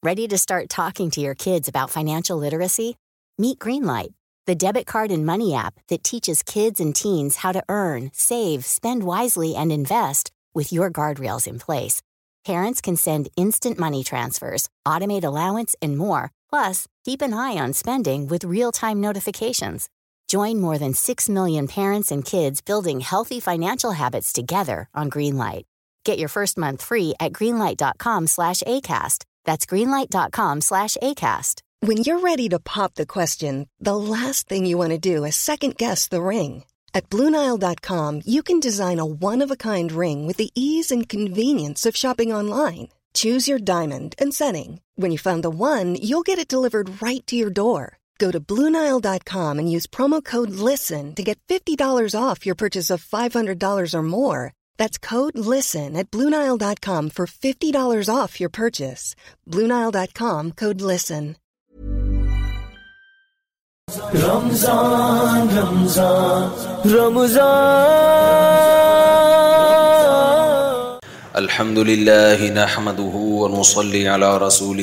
Ready to start talking to your kids about financial literacy? Meet Greenlight, the debit card and money app that teaches kids and teens how to earn, save, spend wisely, and invest with your guardrails in place. Parents can send instant money transfers, automate allowance, and more. Plus, keep an eye on spending with real-time notifications. Join more than 6 million parents and kids building healthy financial habits together on Greenlight. Get your first month free at greenlight.com/ACAST. Choose your diamond ring delivered right to you door dot use from listen fifty dollar off your purchase or five hundred dollars That's code code LISTEN LISTEN. at Bluenile.com Bluenile.com for $50 off your purchase. الحمد للہ رسول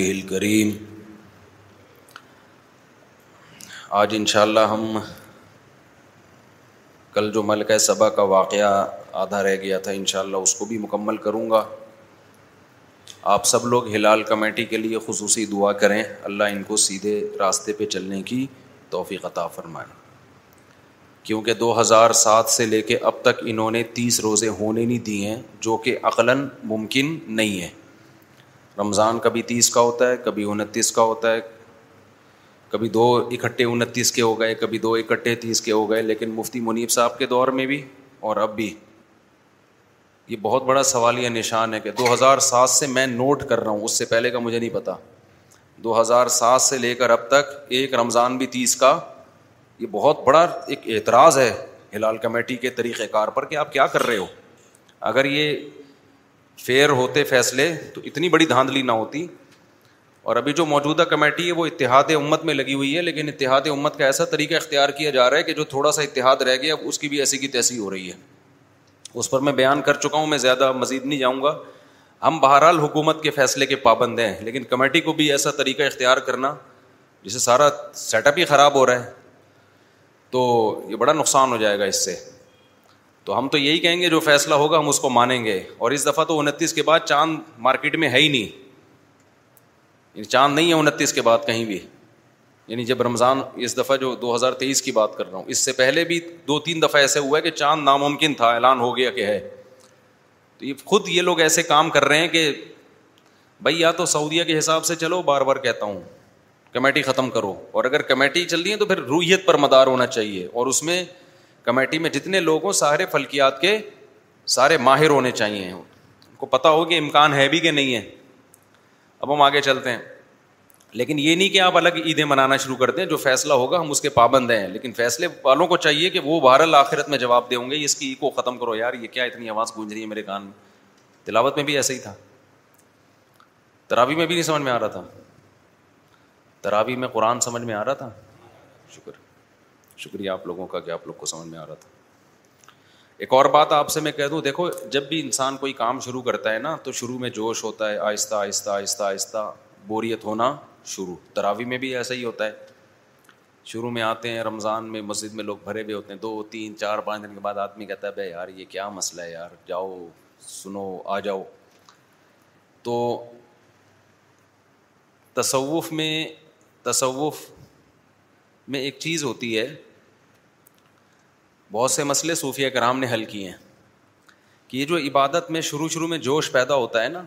آج انشاءاللہ ہم کل جو ملکہ سبا کا واقعہ آدھا رہ گیا تھا انشاءاللہ اس کو بھی مکمل کروں گا آپ سب لوگ ہلال کمیٹی کے لیے خصوصی دعا کریں اللہ ان کو سیدھے راستے پہ چلنے کی توفیق عطا فرمائیں کیونکہ دو ہزار سات سے لے کے اب تک انہوں نے تیس روزے ہونے نہیں دیے ہیں جو کہ عقلاً ممکن نہیں ہے رمضان کبھی تیس کا ہوتا ہے کبھی انتیس کا ہوتا ہے کبھی دو اکٹھے انتیس کے ہو گئے کبھی دو اکٹھے تیس کے ہو گئے لیکن مفتی منیب صاحب کے دور میں بھی اور اب بھی یہ بہت بڑا سوال یہ نشان ہے کہ دو ہزار سات سے میں نوٹ کر رہا ہوں اس سے پہلے کا مجھے نہیں پتا دو ہزار سات سے لے کر اب تک ایک رمضان بھی تیس کا یہ بہت بڑا ایک اعتراض ہے ہلال کمیٹی کے طریقۂ کار پر کہ آپ کیا کر رہے ہو اگر یہ فیئر ہوتے فیصلے تو اتنی بڑی دھاندلی نہ ہوتی اور ابھی جو موجودہ کمیٹی ہے وہ اتحاد امت میں لگی ہوئی ہے لیکن اتحاد امت کا ایسا طریقہ اختیار کیا جا رہا ہے کہ جو تھوڑا سا اتحاد رہ گیا اب اس کی بھی ایسی کی تیسی ہو رہی ہے اس پر میں بیان کر چکا ہوں میں زیادہ مزید نہیں جاؤں گا ہم بہرحال حکومت کے فیصلے کے پابند ہیں لیکن کمیٹی کو بھی ایسا طریقہ اختیار کرنا جسے سارا سیٹ اپ ہی خراب ہو رہا ہے تو یہ بڑا نقصان ہو جائے گا اس سے تو ہم تو یہی کہیں گے جو فیصلہ ہوگا ہم اس کو مانیں گے اور اس دفعہ تو انتیس کے بعد چاند مارکیٹ میں ہے ہی نہیں یعنی چاند نہیں ہے انتیس کے بعد کہیں بھی یعنی جب رمضان اس دفعہ جو دو ہزار تیئیس کی بات کر رہا ہوں اس سے پہلے بھی دو تین دفعہ ایسے ہوا ہے کہ چاند ناممکن تھا اعلان ہو گیا کہ ہے تو یہ خود یہ لوگ ایسے کام کر رہے ہیں کہ بھائی یا تو سعودیہ کے حساب سے چلو بار بار کہتا ہوں کمیٹی ختم کرو اور اگر کمیٹی چل رہی ہے تو پھر روحیت پر مدار ہونا چاہیے اور اس میں کمیٹی میں جتنے لوگ ہوں سارے فلکیات کے سارے ماہر ہونے چاہیے ان کو پتہ ہو کہ امکان ہے بھی کہ نہیں ہے اب ہم آگے چلتے ہیں لیکن یہ نہیں کہ آپ الگ عیدیں منانا شروع کر دیں جو فیصلہ ہوگا ہم اس کے پابند ہیں لیکن فیصلے والوں کو چاہیے کہ وہ بہر آخرت میں جواب دیں گے اس کی کو ختم کرو یار یہ کیا اتنی آواز گونج رہی ہے میرے کان میں تلاوت میں بھی ایسا ہی تھا تراوی میں بھی نہیں سمجھ میں آ رہا تھا تراوی میں قرآن سمجھ میں آ رہا تھا شکر شکریہ آپ لوگوں کا کہ آپ لوگ کو سمجھ میں آ رہا تھا ایک اور بات آپ سے میں کہہ دوں دیکھو جب بھی انسان کوئی کام شروع کرتا ہے نا تو شروع میں جوش ہوتا ہے آہستہ آہستہ آہستہ آہستہ بوریت ہونا شروع تراوی میں بھی ایسا ہی ہوتا ہے شروع میں آتے ہیں رمضان میں مسجد میں لوگ بھرے ہوئے ہوتے ہیں دو تین چار پانچ دن کے بعد آدمی کہتا ہے بھائی یار یہ کیا مسئلہ ہے یار جاؤ سنو آ جاؤ تو تصوف میں تصوف میں ایک چیز ہوتی ہے بہت سے مسئلے صوفیہ کرام نے حل کیے ہیں کہ یہ جو عبادت میں شروع شروع میں جوش پیدا ہوتا ہے نا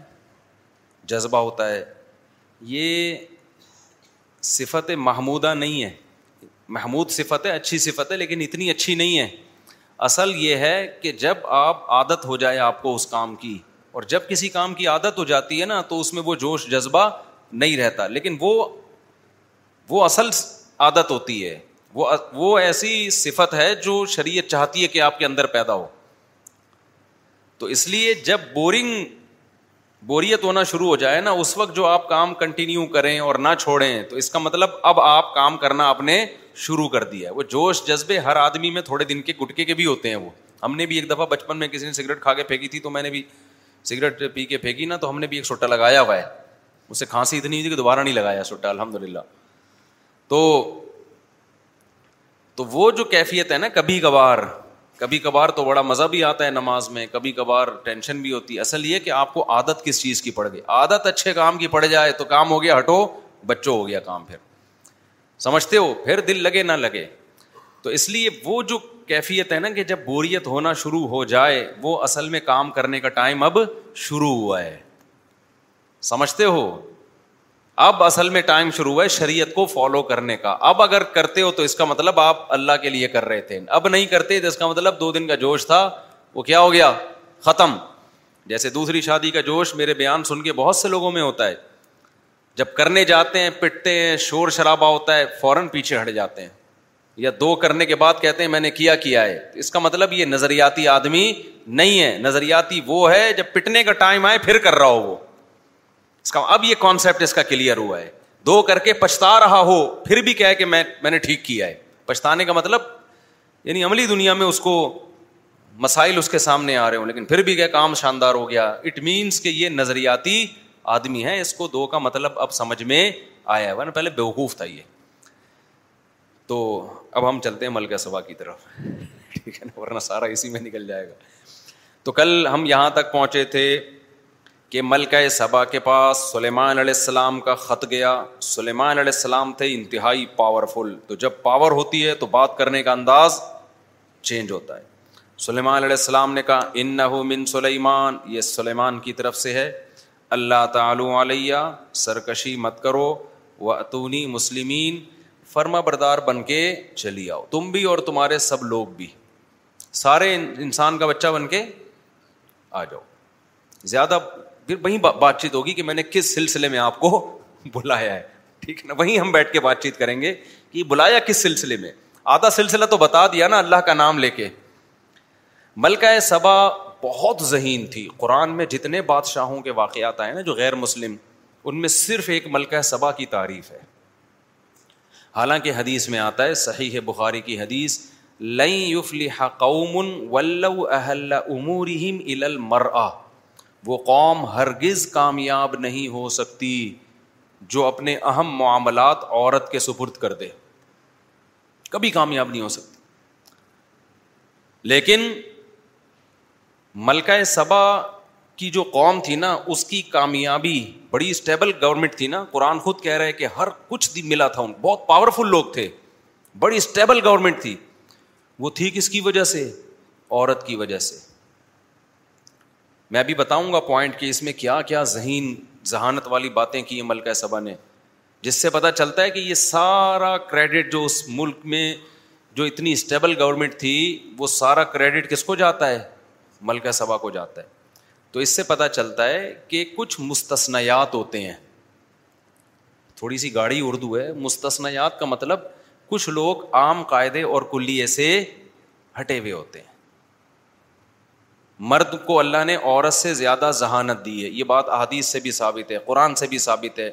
جذبہ ہوتا ہے یہ صفت محمودہ نہیں ہے محمود صفت ہے اچھی صفت ہے لیکن اتنی اچھی نہیں ہے اصل یہ ہے کہ جب آپ عادت ہو جائے آپ کو اس کام کی اور جب کسی کام کی عادت ہو جاتی ہے نا تو اس میں وہ جوش جذبہ نہیں رہتا لیکن وہ وہ اصل عادت ہوتی ہے وہ وہ ایسی صفت ہے جو شریعت چاہتی ہے کہ آپ کے اندر پیدا ہو تو اس لیے جب بورنگ بوریت ہونا شروع ہو جائے نا اس وقت جو آپ کام کنٹینیو کریں اور نہ چھوڑیں تو اس کا مطلب اب آپ کام کرنا آپ نے شروع کر دیا وہ جوش جذبے ہر آدمی میں تھوڑے دن کے گٹکے کے بھی ہوتے ہیں وہ ہم نے بھی ایک دفعہ بچپن میں کسی نے سگریٹ کھا کے پھینکی تھی تو میں نے بھی سگریٹ پی کے پھینکی نا تو ہم نے بھی ایک سٹا لگایا ہوا ہے اسے کھانسی اتنی ہوئی تھی کہ دوبارہ نہیں لگایا سوٹا الحمد للہ تو تو وہ جو کیفیت ہے نا کبھی کبھار کبھی کبھار تو بڑا مزہ بھی آتا ہے نماز میں کبھی کبھار ٹینشن بھی ہوتی ہے اصل یہ کہ آپ کو عادت کس چیز کی پڑ گئی عادت اچھے کام کی پڑ جائے تو کام ہو گیا ہٹو بچوں ہو گیا کام پھر سمجھتے ہو پھر دل لگے نہ لگے تو اس لیے وہ جو کیفیت ہے نا کہ جب بوریت ہونا شروع ہو جائے وہ اصل میں کام کرنے کا ٹائم اب شروع ہوا ہے سمجھتے ہو اب اصل میں ٹائم شروع ہوا ہے شریعت کو فالو کرنے کا اب اگر کرتے ہو تو اس کا مطلب آپ اللہ کے لیے کر رہے تھے اب نہیں کرتے تو اس کا مطلب دو دن کا جوش تھا وہ کیا ہو گیا ختم جیسے دوسری شادی کا جوش میرے بیان سن کے بہت سے لوگوں میں ہوتا ہے جب کرنے جاتے ہیں پٹتے ہیں شور شرابہ ہوتا ہے فوراً پیچھے ہٹ جاتے ہیں یا دو کرنے کے بعد کہتے ہیں میں نے کیا کیا ہے اس کا مطلب یہ نظریاتی آدمی نہیں ہے نظریاتی وہ ہے جب پٹنے کا ٹائم آئے پھر کر رہا ہو وہ اس کا اب یہ کانسیپٹ اس کا کلیئر ہوا ہے دو کر کے پچھتا رہا ہو پھر بھی کہے کہ میں میں نے ٹھیک کیا ہے پچھتانے کا مطلب یعنی عملی دنیا میں اس اس کو مسائل کے سامنے آ رہے ہوں لیکن پھر بھی کہ کام شاندار ہو گیا اٹ مینس یہ نظریاتی آدمی ہے اس کو دو کا مطلب اب سمجھ میں آیا ہے نا پہلے بیوقوف تھا یہ تو اب ہم چلتے ہیں ملکہ سبا کی طرف ٹھیک ہے نا ورنہ سارا اسی میں نکل جائے گا تو کل ہم یہاں تک پہنچے تھے کہ ملکہ صبا کے پاس سلیمان علیہ السلام کا خط گیا سلیمان علیہ السلام تھے انتہائی پاورفل تو جب پاور ہوتی ہے تو بات کرنے کا انداز چینج ہوتا ہے سلیمان علیہ السلام نے کہا ان نہ من سلیمان یہ سلیمان کی طرف سے ہے اللہ تعالی علیہ سرکشی مت کرو و اتونی مسلمین فرما بردار بن کے چلی آؤ تم بھی اور تمہارے سب لوگ بھی سارے انسان کا بچہ بن کے آ جاؤ زیادہ پھر وہی بات چیت ہوگی کہ میں نے کس سلسلے میں آپ کو بلایا ہے ٹھیک ہے نا وہیں ہم بیٹھ کے بات چیت کریں گے کہ بلایا کس سلسلے میں آدھا سلسلہ تو بتا دیا نا اللہ کا نام لے کے ملکہ بہت ذہین تھی قرآن میں جتنے بادشاہوں کے واقعات آئے نا جو غیر مسلم ان میں صرف ایک ملکہ سبا کی تعریف ہے حالانکہ حدیث میں آتا ہے صحیح ہے بخاری کی حدیث لئی ولو اہل وہ قوم ہرگز کامیاب نہیں ہو سکتی جو اپنے اہم معاملات عورت کے سپرد کر دے کبھی کامیاب نہیں ہو سکتی لیکن ملکہ صبا کی جو قوم تھی نا اس کی کامیابی بڑی اسٹیبل گورنمنٹ تھی نا قرآن خود کہہ رہے کہ ہر کچھ ملا تھا ان بہت پاورفل لوگ تھے بڑی اسٹیبل گورنمنٹ تھی وہ تھی کس کی وجہ سے عورت کی وجہ سے میں ابھی بتاؤں گا پوائنٹ کہ اس میں کیا کیا ذہین ذہانت والی باتیں کی ملکہ سبا نے جس سے پتہ چلتا ہے کہ یہ سارا کریڈٹ جو اس ملک میں جو اتنی اسٹیبل گورنمنٹ تھی وہ سارا کریڈٹ کس کو جاتا ہے ملکہ سبا کو جاتا ہے تو اس سے پتہ چلتا ہے کہ کچھ مستثنیات ہوتے ہیں تھوڑی سی گاڑی اردو ہے مستثنیات کا مطلب کچھ لوگ عام قاعدے اور کلیے سے ہٹے ہوئے ہوتے ہیں مرد کو اللہ نے عورت سے زیادہ ذہانت دی ہے یہ بات احادیث سے بھی ثابت ہے قرآن سے بھی ثابت ہے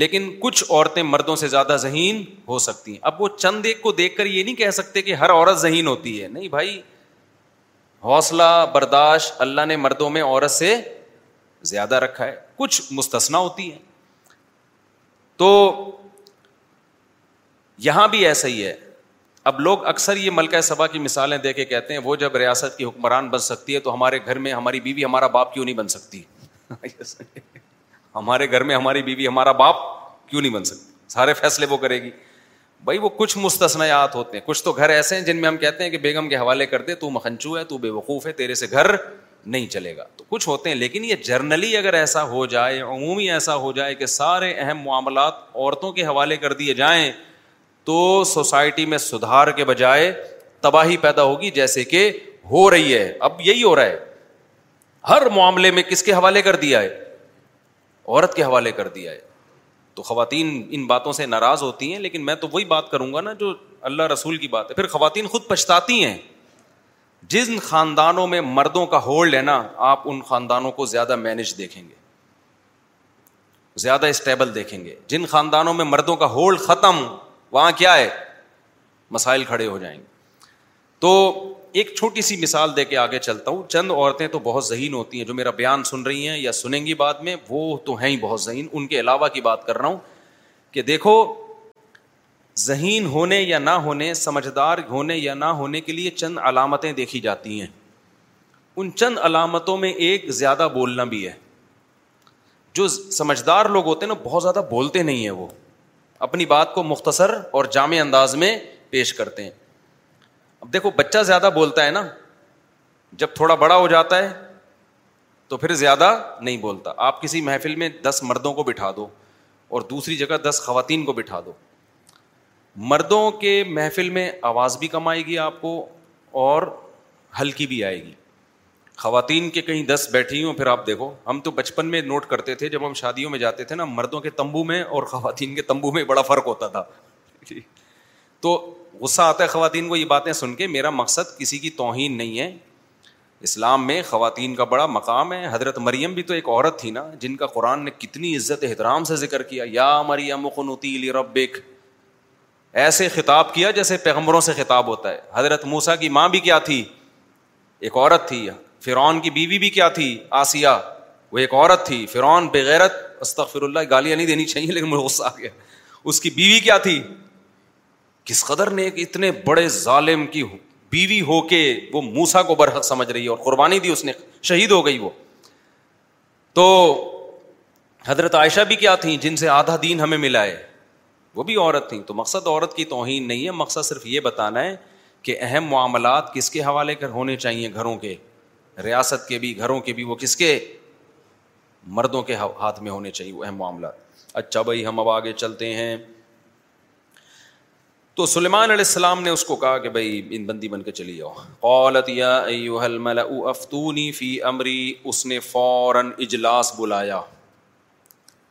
لیکن کچھ عورتیں مردوں سے زیادہ ذہین ہو سکتی ہیں اب وہ چند ایک کو دیکھ کر یہ نہیں کہہ سکتے کہ ہر عورت ذہین ہوتی ہے نہیں بھائی حوصلہ برداشت اللہ نے مردوں میں عورت سے زیادہ رکھا ہے کچھ مستثنا ہوتی ہے تو یہاں بھی ایسا ہی ہے اب لوگ اکثر یہ ملکہ سبا کی مثالیں دے کے کہتے ہیں وہ جب ریاست کی حکمران بن سکتی ہے تو ہمارے گھر میں ہماری بیوی ہمارا باپ کیوں نہیں بن سکتی ہمارے گھر میں ہماری بیوی ہمارا باپ کیوں نہیں بن سکتی سارے فیصلے وہ کرے گی بھائی وہ کچھ مستثنیات ہوتے ہیں کچھ تو گھر ایسے ہیں جن میں ہم کہتے ہیں کہ بیگم کے حوالے کر دے تو مکھنچو ہے تو بے وقوف ہے تیرے سے گھر نہیں چلے گا تو کچھ ہوتے ہیں لیکن یہ جرنلی اگر ایسا ہو جائے عمومی ایسا ہو جائے کہ سارے اہم معاملات عورتوں کے حوالے کر دیے جائیں تو سوسائٹی میں سدھار کے بجائے تباہی پیدا ہوگی جیسے کہ ہو رہی ہے اب یہی ہو رہا ہے ہر معاملے میں کس کے حوالے کر دیا ہے عورت کے حوالے کر دیا ہے تو خواتین ان باتوں سے ناراض ہوتی ہیں لیکن میں تو وہی بات کروں گا نا جو اللہ رسول کی بات ہے پھر خواتین خود پچھتاتی ہیں جن خاندانوں میں مردوں کا ہولڈ ہے نا آپ ان خاندانوں کو زیادہ مینج دیکھیں گے زیادہ اسٹیبل دیکھیں گے جن خاندانوں میں مردوں کا ہولڈ ختم وہاں کیا ہے مسائل کھڑے ہو جائیں گے تو ایک چھوٹی سی مثال دے کے آگے چلتا ہوں چند عورتیں تو بہت ذہین ہوتی ہیں جو میرا بیان سن رہی ہیں یا سنیں گی بعد میں وہ تو ہیں ہی بہت ذہین ان کے علاوہ کی بات کر رہا ہوں کہ دیکھو ذہین ہونے یا نہ ہونے سمجھدار ہونے یا نہ ہونے کے لیے چند علامتیں دیکھی جاتی ہیں ان چند علامتوں میں ایک زیادہ بولنا بھی ہے جو سمجھدار لوگ ہوتے ہیں نا بہت زیادہ بولتے نہیں ہیں وہ اپنی بات کو مختصر اور جامع انداز میں پیش کرتے ہیں اب دیکھو بچہ زیادہ بولتا ہے نا جب تھوڑا بڑا ہو جاتا ہے تو پھر زیادہ نہیں بولتا آپ کسی محفل میں دس مردوں کو بٹھا دو اور دوسری جگہ دس خواتین کو بٹھا دو مردوں کے محفل میں آواز بھی کم آئے گی آپ کو اور ہلکی بھی آئے گی خواتین کے کہیں دس بیٹھی ہوں پھر آپ دیکھو ہم تو بچپن میں نوٹ کرتے تھے جب ہم شادیوں میں جاتے تھے نا مردوں کے تمبو میں اور خواتین کے تمبو میں بڑا فرق ہوتا تھا جی۔ تو غصہ آتا ہے خواتین کو یہ باتیں سن کے میرا مقصد کسی کی توہین نہیں ہے اسلام میں خواتین کا بڑا مقام ہے حضرت مریم بھی تو ایک عورت تھی نا جن کا قرآن نے کتنی عزت احترام سے ذکر کیا یا مریم قنوتی ربک ایسے خطاب کیا جیسے پیغمبروں سے خطاب ہوتا ہے حضرت موسا کی ماں بھی کیا تھی ایک عورت تھی فرعون کی بیوی بھی کیا تھی آسیہ وہ ایک عورت تھی فرعون بغیرت استغفر اللہ گالیاں نہیں دینی چاہیے لیکن مجھے غصہ آ گیا اس کی بیوی کیا تھی کس قدر نے ایک اتنے بڑے ظالم کی بیوی ہو کے وہ موسا کو برحق سمجھ رہی ہے اور قربانی دی اس نے شہید ہو گئی وہ تو حضرت عائشہ بھی کیا تھیں جن سے آدھا دین ہمیں ملا ہے وہ بھی عورت تھیں تو مقصد عورت کی توہین نہیں ہے مقصد صرف یہ بتانا ہے کہ اہم معاملات کس کے حوالے کر ہونے چاہیے گھروں کے ریاست کے بھی گھروں کے بھی وہ کس کے مردوں کے ہاتھ میں ہونے چاہیے وہ اہم معاملات اچھا بھائی ہم اب آگے چلتے ہیں تو سلیمان علیہ السلام نے اس کو کہا کہ بھائی ان بندی بن کے چلی جاؤ یا ایوہ آؤ افتونی فی امری اس نے فوراً اجلاس بلایا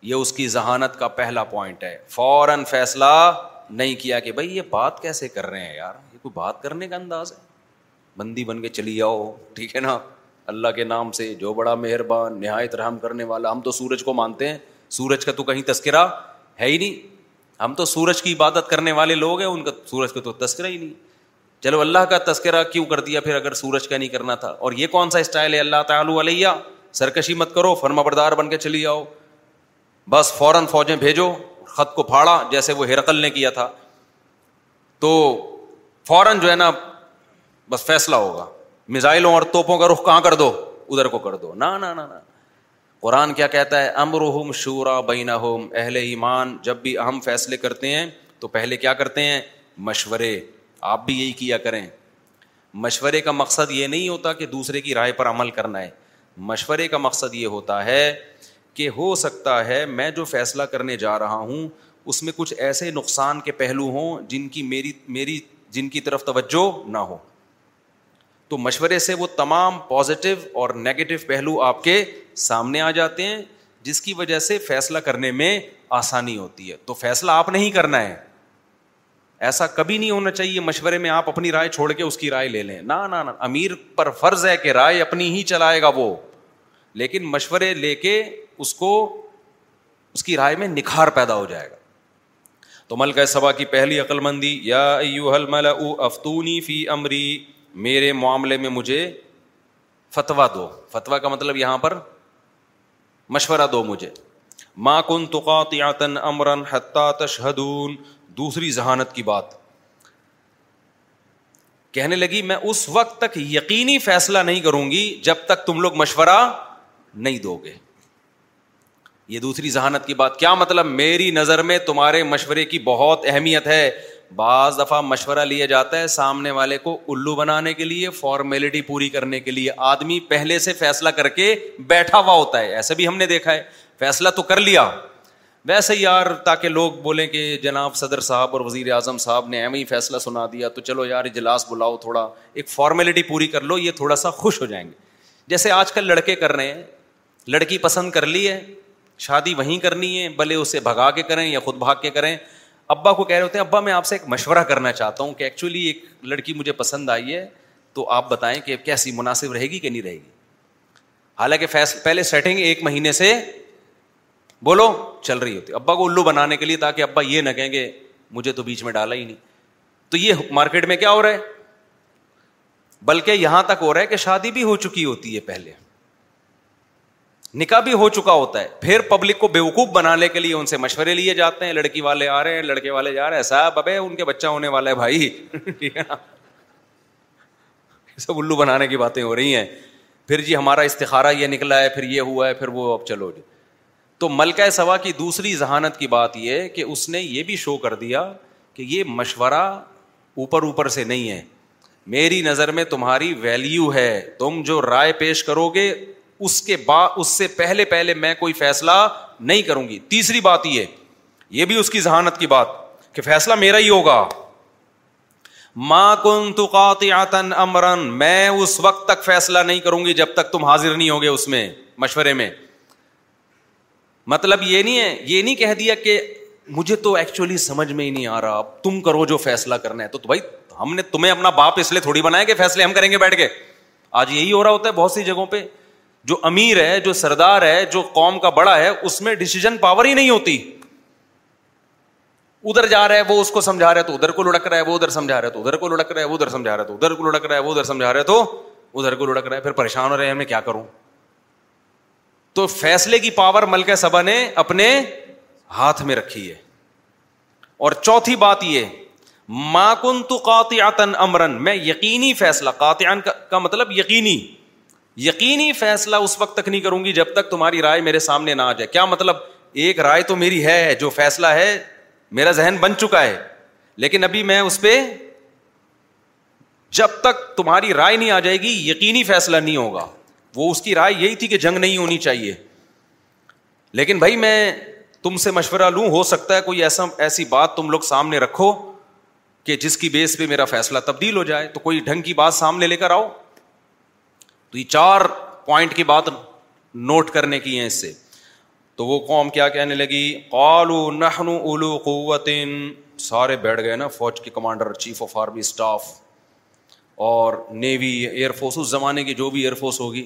یہ اس کی ذہانت کا پہلا پوائنٹ ہے فوراً فیصلہ نہیں کیا کہ بھائی یہ بات کیسے کر رہے ہیں یار یہ کوئی بات کرنے کا انداز ہے بندی بن کے چلی جاؤ ٹھیک ہے نا اللہ کے نام سے جو بڑا مہربان نہایت رحم کرنے والا ہم تو سورج کو مانتے ہیں سورج کا تو کہیں تذکرہ ہے ہی نہیں ہم تو سورج کی عبادت کرنے والے لوگ ہیں ان کا سورج کا تو تذکرہ ہی نہیں چلو اللہ کا تذکرہ کیوں کر دیا پھر اگر سورج کا نہیں کرنا تھا اور یہ کون سا اسٹائل ہے اللہ تعالی علیہ سرکشی مت کرو فرما بردار بن کے چلی جاؤ بس فوراً فوجیں بھیجو خط کو پھاڑا جیسے وہ ہرقل نے کیا تھا تو فوراً جو ہے نا بس فیصلہ ہوگا میزائلوں اور توپوں کا رخ کہاں کر دو ادھر کو کر دو نہ قرآن کیا کہتا ہے شورا بینا ہوم اہل ایمان جب بھی اہم فیصلے کرتے ہیں تو پہلے کیا کرتے ہیں مشورے آپ بھی یہی کیا کریں مشورے کا مقصد یہ نہیں ہوتا کہ دوسرے کی رائے پر عمل کرنا ہے مشورے کا مقصد یہ ہوتا ہے کہ ہو سکتا ہے میں جو فیصلہ کرنے جا رہا ہوں اس میں کچھ ایسے نقصان کے پہلو ہوں جن کی میری میری جن کی طرف توجہ نہ ہو تو مشورے سے وہ تمام پازیٹیو اور نگیٹو پہلو آپ کے سامنے آ جاتے ہیں جس کی وجہ سے فیصلہ کرنے میں آسانی ہوتی ہے تو فیصلہ آپ نہیں کرنا ہے ایسا کبھی نہیں ہونا چاہیے مشورے میں آپ اپنی رائے چھوڑ کے اس کی رائے لے لیں نہ امیر پر فرض ہے کہ رائے اپنی ہی چلائے گا وہ لیکن مشورے لے کے اس کو اس کی رائے میں نکھار پیدا ہو جائے گا تو ملک سبا کی پہلی عقل مندی یا ایوہ الملع افتونی فی امری میرے معاملے میں مجھے فتوا دو فتوا کا مطلب یہاں پر مشورہ دو مجھے کن امرن حتا تشہدون دوسری ذہانت کی بات کہنے لگی میں اس وقت تک یقینی فیصلہ نہیں کروں گی جب تک تم لوگ مشورہ نہیں دو گے یہ دوسری ذہانت کی بات کیا مطلب میری نظر میں تمہارے مشورے کی بہت اہمیت ہے بعض دفعہ مشورہ لیا جاتا ہے سامنے والے کو الو بنانے کے لیے فارمیلٹی پوری کرنے کے لیے آدمی پہلے سے فیصلہ کر کے بیٹھا ہوا ہوتا ہے ایسے بھی ہم نے دیکھا ہے فیصلہ تو کر لیا ویسے یار تاکہ لوگ بولیں کہ جناب صدر صاحب اور وزیر اعظم صاحب نے ایم ہی فیصلہ سنا دیا تو چلو یار اجلاس بلاؤ تھوڑا ایک فارمیلٹی پوری کر لو یہ تھوڑا سا خوش ہو جائیں گے جیسے آج کل لڑکے کر رہے ہیں لڑکی پسند کر لی ہے شادی وہیں کرنی ہے بھلے اسے بھگا کے کریں یا خود بھاگ کے کریں ابا کو کہہ رہے ہوتے ہیں ابا میں آپ سے ایک مشورہ کرنا چاہتا ہوں کہ ایکچولی ایک لڑکی مجھے پسند آئی ہے تو آپ بتائیں کہ کیسی مناسب رہے گی کہ نہیں رہے گی حالانکہ پہلے سیٹنگ ایک مہینے سے بولو چل رہی ہوتی ابا کو الو بنانے کے لیے تاکہ ابا یہ نہ کہیں گے مجھے تو بیچ میں ڈالا ہی نہیں تو یہ مارکیٹ میں کیا ہو رہا ہے بلکہ یہاں تک ہو رہا ہے کہ شادی بھی ہو چکی ہوتی ہے پہلے نکاح بھی ہو چکا ہوتا ہے پھر پبلک کو بیوقوف بنانے کے لیے ان سے مشورے لیے جاتے ہیں لڑکی والے آ رہے ہیں لڑکے والے جا رہے ہیں صاحب ابے ان کے بچہ ہونے والا ہے بھائی سب الو بنانے کی باتیں ہو رہی ہیں پھر جی ہمارا استخارا یہ نکلا ہے پھر یہ ہوا ہے پھر وہ اب چلو جی تو ملکہ سوا کی دوسری ذہانت کی بات یہ کہ اس نے یہ بھی شو کر دیا کہ یہ مشورہ اوپر اوپر سے نہیں ہے میری نظر میں تمہاری ویلیو ہے تم جو رائے پیش کرو گے اس کے بعد اس سے پہلے پہلے میں کوئی فیصلہ نہیں کروں گی تیسری بات یہ یہ بھی اس کی ذہانت کی بات کہ فیصلہ میرا ہی ہوگا کن تو امرن میں اس وقت تک فیصلہ نہیں کروں گی جب تک تم حاضر نہیں ہوگے اس میں مشورے میں مطلب یہ نہیں ہے یہ نہیں کہہ دیا کہ مجھے تو ایکچولی سمجھ میں ہی نہیں آ رہا اب تم کرو جو فیصلہ کرنا ہے تو بھائی ہم نے تمہیں اپنا باپ اس لیے تھوڑی بنایا کہ فیصلے ہم کریں گے بیٹھ کے آج یہی ہو رہا ہوتا ہے بہت سی جگہوں پہ جو امیر ہے جو سردار ہے جو قوم کا بڑا ہے اس میں ڈسیزن پاور ہی نہیں ہوتی ادھر جا رہا ہے وہ اس کو سمجھا رہا ہے تو ادھر کو لڑک رہا ہے وہ ادھر سمجھا رہا ہے تو ادھر کو لڑک رہا ہے وہ ادھر سمجھا رہا ہے تو ادھر کو لڑک رہا ہے وہ ادھر سمجھا رہا ہے تو ادھر کو لڑک رہا ہے پھر پریشان ہو رہے ہیں میں کیا کروں تو فیصلے کی پاور ملکہ سبا نے اپنے ہاتھ میں رکھی ہے اور چوتھی بات یہ ماکن تو قاتیاتن امرن میں یقینی فیصلہ قاتیان کا مطلب یقینی یقینی فیصلہ اس وقت تک نہیں کروں گی جب تک تمہاری رائے میرے سامنے نہ آ جائے کیا مطلب ایک رائے تو میری ہے جو فیصلہ ہے میرا ذہن بن چکا ہے لیکن ابھی میں اس پہ جب تک تمہاری رائے نہیں آ جائے گی یقینی فیصلہ نہیں ہوگا وہ اس کی رائے یہی تھی کہ جنگ نہیں ہونی چاہیے لیکن بھائی میں تم سے مشورہ لوں ہو سکتا ہے کوئی ایسا ایسی بات تم لوگ سامنے رکھو کہ جس کی بیس پہ میرا فیصلہ تبدیل ہو جائے تو کوئی ڈھنگ کی بات سامنے لے کر آؤ تو یہ چار پوائنٹ کی بات نوٹ کرنے کی ہے اس سے تو وہ قوم کیا کہنے لگی قالو اولو قوتن سارے بیٹھ گئے نا فوج کے commander chief of army staff اور نیوی ایئر فورس اس زمانے کی جو بھی ایئر فورس ہوگی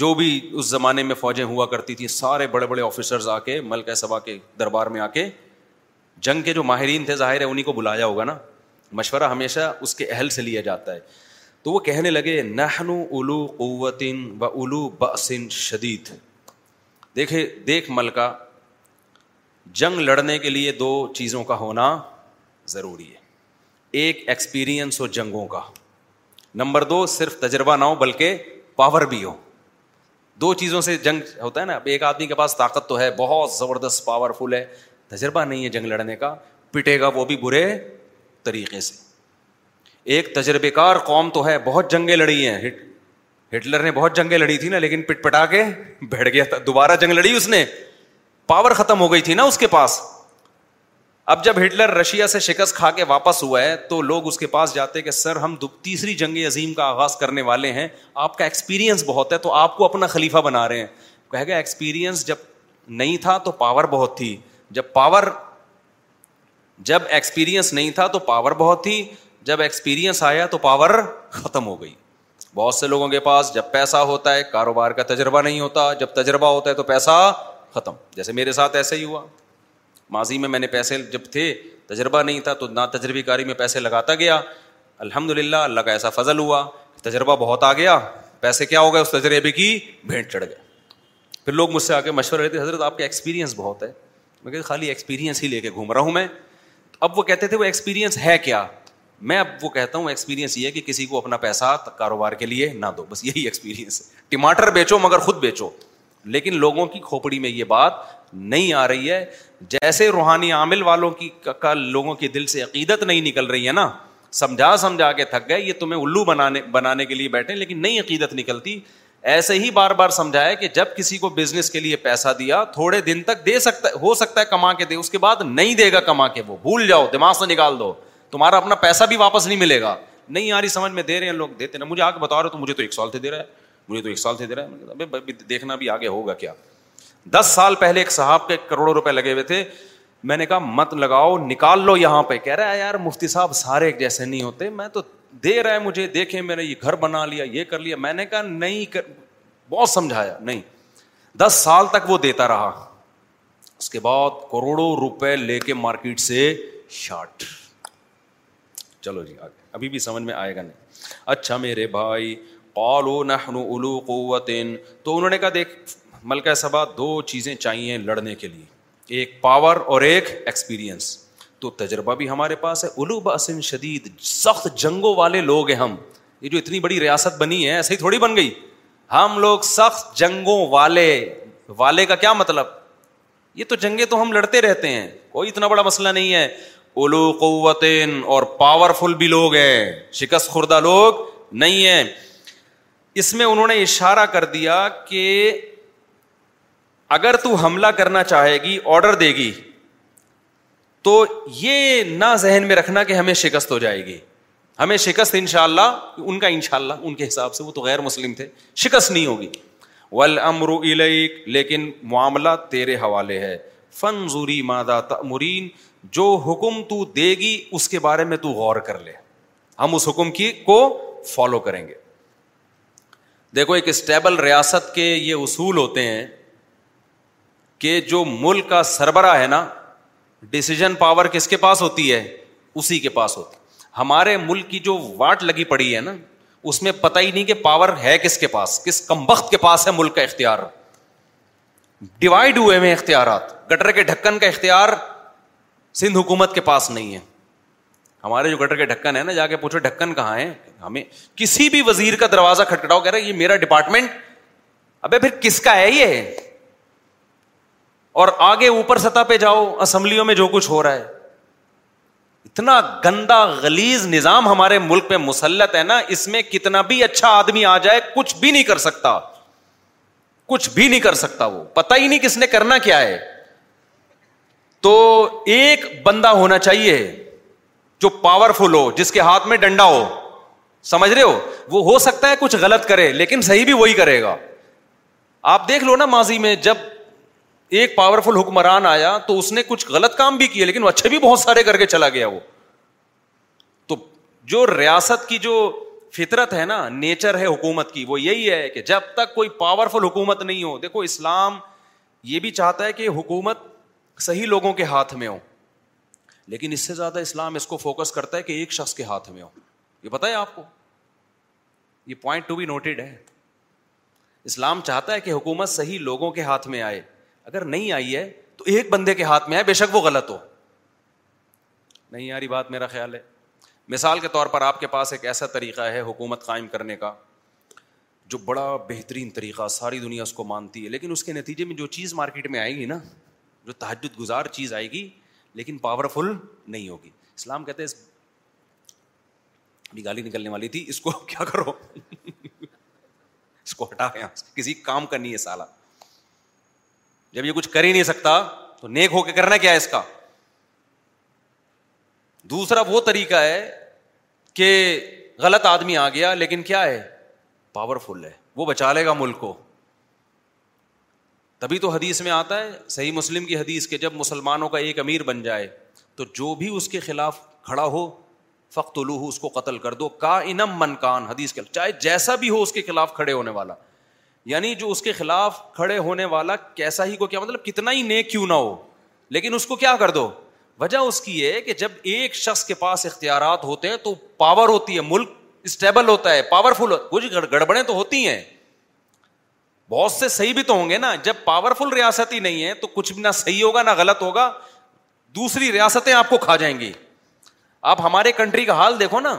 جو بھی اس زمانے میں فوجیں ہوا کرتی تھیں سارے بڑے بڑے آفیسرز آ کے ملکہ سبا کے دربار میں آ کے جنگ کے جو ماہرین تھے ظاہر ہے انہیں کو بلایا ہوگا نا مشورہ ہمیشہ اس کے اہل سے لیا جاتا ہے تو وہ کہنے لگے نہنو الو قوتن و الو بسن شدید دیکھے دیکھ ملکہ جنگ لڑنے کے لیے دو چیزوں کا ہونا ضروری ہے ایک ایکسپیرئنس ہو جنگوں کا نمبر دو صرف تجربہ نہ ہو بلکہ پاور بھی ہو دو چیزوں سے جنگ ہوتا ہے نا ایک آدمی کے پاس طاقت تو ہے بہت زبردست پاورفل ہے تجربہ نہیں ہے جنگ لڑنے کا پٹے گا وہ بھی برے طریقے سے ایک تجربے کار قوم تو ہے بہت جنگیں لڑی ہیں ہٹلر نے بہت جنگیں لڑی تھی نا لیکن پٹ پٹا کے بیٹھ گیا تھا دوبارہ جنگ لڑی اس نے پاور ختم ہو گئی تھی نا اس کے پاس اب جب ہٹلر رشیا سے شکست کھا کے واپس ہوا ہے تو لوگ اس کے پاس جاتے کہ سر ہم تیسری جنگ عظیم کا آغاز کرنے والے ہیں آپ کا ایکسپیرینس بہت ہے تو آپ کو اپنا خلیفہ بنا رہے ہیں کہہ گیا ایکسپیرینس جب نہیں تھا تو پاور بہت تھی جب پاور جب ایکسپیرینس نہیں تھا تو پاور بہت تھی جب ایکسپیرئنس آیا تو پاور ختم ہو گئی بہت سے لوگوں کے پاس جب پیسہ ہوتا ہے کاروبار کا تجربہ نہیں ہوتا جب تجربہ ہوتا ہے تو پیسہ ختم جیسے میرے ساتھ ایسے ہی ہوا ماضی میں میں نے پیسے جب تھے تجربہ نہیں تھا تو نہ تجربے کاری میں پیسے لگاتا گیا الحمد للہ اللہ کا ایسا فضل ہوا تجربہ بہت آ گیا پیسے کیا ہو گئے اس تجربے کی بھینٹ چڑھ گئے پھر لوگ مجھ سے آ کے مشورہ لیتے حضرت آپ کا ایکسپیرینس بہت ہے میں کہ خالی ایکسپیرینس ہی لے کے گھوم رہا ہوں میں اب وہ کہتے تھے وہ ایکسپیرینس ہے کیا میں اب وہ کہتا ہوں ایکسپیرینس یہ کہ کسی کو اپنا پیسہ کاروبار کے لیے نہ دو بس یہی ایکسپیرینس ہے ٹماٹر بیچو مگر خود بیچو لیکن لوگوں کی کھوپڑی میں یہ بات نہیں آ رہی ہے جیسے روحانی عامل والوں کی کا لوگوں کے دل سے عقیدت نہیں نکل رہی ہے نا سمجھا سمجھا کے تھک گئے یہ تمہیں الو بنانے بنانے کے لیے بیٹھے لیکن نئی عقیدت نکلتی ایسے ہی بار بار سمجھایا کہ جب کسی کو بزنس کے لیے پیسہ دیا تھوڑے دن تک دے سکتا ہو سکتا ہے کما کے دے اس کے بعد نہیں دے گا کما کے وہ بھول جاؤ دماغ سے نکال دو تمہارا اپنا پیسہ بھی واپس نہیں ملے گا نہیں آ رہی سمجھ میں دے رہے ہیں لوگ دیتے نا مجھے آگے بتا رہے تو مجھے تو ایک سال سے دے رہا ہے مجھے تو ایک سال سال سے دے رہا ہے دیکھنا بھی آگے ہوگا کیا دس پہلے ایک صاحب کے کروڑوں روپئے لگے ہوئے تھے میں نے کہا مت لگاؤ نکال لو یہاں پہ کہہ رہا ہے یار مفتی صاحب سارے جیسے نہیں ہوتے میں تو دے رہا ہے مجھے دیکھے میں نے یہ گھر بنا لیا یہ کر لیا میں نے کہا نہیں کر بہت سمجھایا نہیں دس سال تک وہ دیتا رہا اس کے بعد کروڑوں روپے لے کے مارکیٹ سے شارٹ چلو جی آگے ابھی بھی سمجھ میں آئے گا نہیں اچھا میرے بھائی قالو نحن قوت انہوں نے کہا دیکھ ملکہ سبا دو چیزیں چاہیے لڑنے کے لیے ایک پاور اور ایک ایکسپیرئنس تو تجربہ بھی ہمارے پاس ہے باسن شدید سخت جنگوں والے لوگ ہیں ہم یہ جو اتنی بڑی ریاست بنی ہے ایسے ہی تھوڑی بن گئی ہم لوگ سخت جنگوں والے والے کا کیا مطلب یہ تو جنگیں تو ہم لڑتے رہتے ہیں کوئی اتنا بڑا مسئلہ نہیں ہے قوتین اور پاورفل بھی لوگ ہیں شکست خوردہ لوگ نہیں ہیں اس میں انہوں نے اشارہ کر دیا کہ اگر تو حملہ کرنا چاہے گی آڈر دے گی تو یہ نہ ذہن میں رکھنا کہ ہمیں شکست ہو جائے گی ہمیں شکست ان شاء اللہ ان کا ان شاء اللہ ان کے حساب سے وہ تو غیر مسلم تھے شکست نہیں ہوگی ول امر لیکن معاملہ تیرے حوالے ہے فن زوری مادہ تمرین جو حکم تو دے گی اس کے بارے میں تو غور کر لے ہم اس حکم کی کو فالو کریں گے دیکھو ایک اسٹیبل ریاست کے یہ اصول ہوتے ہیں کہ جو ملک کا سربراہ ہے نا ڈسیزن پاور کس کے پاس ہوتی ہے اسی کے پاس ہوتی ہمارے ملک کی جو واٹ لگی پڑی ہے نا اس میں پتا ہی نہیں کہ پاور ہے کس کے پاس کس کم وقت کے پاس ہے ملک کا اختیار ڈیوائڈ ہوئے ہوئے اختیارات گٹر کے ڈھکن کا اختیار سندھ حکومت کے پاس نہیں ہے ہمارے جو گٹر کے ڈھکن ہے نا جا کے پوچھو ڈھکن کہاں ہے ہمیں کسی بھی وزیر کا دروازہ کھٹکھٹاؤ کہہ ہے یہ میرا ڈپارٹمنٹ ابھی پھر کس کا ہے یہ اور آگے اوپر سطح پہ جاؤ اسمبلیوں میں جو کچھ ہو رہا ہے اتنا گندا گلیز نظام ہمارے ملک پہ مسلط ہے نا اس میں کتنا بھی اچھا آدمی آ جائے کچھ بھی نہیں کر سکتا کچھ بھی نہیں کر سکتا وہ پتا ہی نہیں کس نے کرنا کیا ہے تو ایک بندہ ہونا چاہیے جو پاورفل ہو جس کے ہاتھ میں ڈنڈا ہو سمجھ رہے ہو وہ ہو سکتا ہے کچھ غلط کرے لیکن صحیح بھی وہی کرے گا آپ دیکھ لو نا ماضی میں جب ایک پاورفل حکمران آیا تو اس نے کچھ غلط کام بھی کیے لیکن وہ اچھے بھی بہت سارے کر کے چلا گیا وہ تو جو ریاست کی جو فطرت ہے نا نیچر ہے حکومت کی وہ یہی ہے کہ جب تک کوئی پاورفل حکومت نہیں ہو دیکھو اسلام یہ بھی چاہتا ہے کہ حکومت صحیح لوگوں کے ہاتھ میں ہو لیکن اس سے زیادہ اسلام اس کو فوکس کرتا ہے کہ ایک شخص کے ہاتھ میں ہو یہ پتا ہے آپ کو یہ پوائنٹ ٹو نوٹڈ ہے ہے اسلام چاہتا کہ حکومت صحیح لوگوں کے ہاتھ میں آئے اگر نہیں آئی ہے تو ایک بندے کے ہاتھ میں آئے بے شک وہ غلط ہو نہیں یاری بات میرا خیال ہے مثال کے طور پر آپ کے پاس ایک ایسا طریقہ ہے حکومت قائم کرنے کا جو بڑا بہترین طریقہ ساری دنیا اس کو مانتی ہے لیکن اس کے نتیجے میں جو چیز مارکیٹ میں آئے گی نا جو تحجد گزار چیز آئے گی لیکن پاورفل نہیں ہوگی اسلام کہتے گالی نکلنے والی تھی اس کو کیا کرو اس کو ہٹا کسی کام کا نہیں ہے سالا جب یہ کچھ کر ہی نہیں سکتا تو نیک ہو کے کرنا کیا ہے اس کا دوسرا وہ طریقہ ہے کہ غلط آدمی آ گیا لیکن کیا ہے پاورفل ہے وہ بچا لے گا ملک کو تبھی تو حدیث میں آتا ہے صحیح مسلم کی حدیث کہ جب مسلمانوں کا ایک امیر بن جائے تو جو بھی اس کے خلاف کھڑا ہو فخت الوہ اس کو قتل کر دو کا انم من کان حدیث کے چاہے جیسا بھی ہو اس کے خلاف کھڑے ہونے والا یعنی جو اس کے خلاف کھڑے ہونے والا کیسا ہی کو کیا مطلب کتنا ہی نیک کیوں نہ ہو لیکن اس کو کیا کر دو وجہ اس کی یہ کہ جب ایک شخص کے پاس اختیارات ہوتے ہیں تو پاور ہوتی ہے ملک اسٹیبل ہوتا ہے پاورفل کچھ گڑبڑیں تو ہوتی ہیں بہت سے صحیح بھی تو ہوں گے نا جب پاورفل ریاست ہی نہیں ہے تو کچھ بھی نہ صحیح ہوگا نہ غلط ہوگا دوسری ریاستیں آپ کو کھا جائیں گی آپ ہمارے کنٹری کا حال دیکھو نا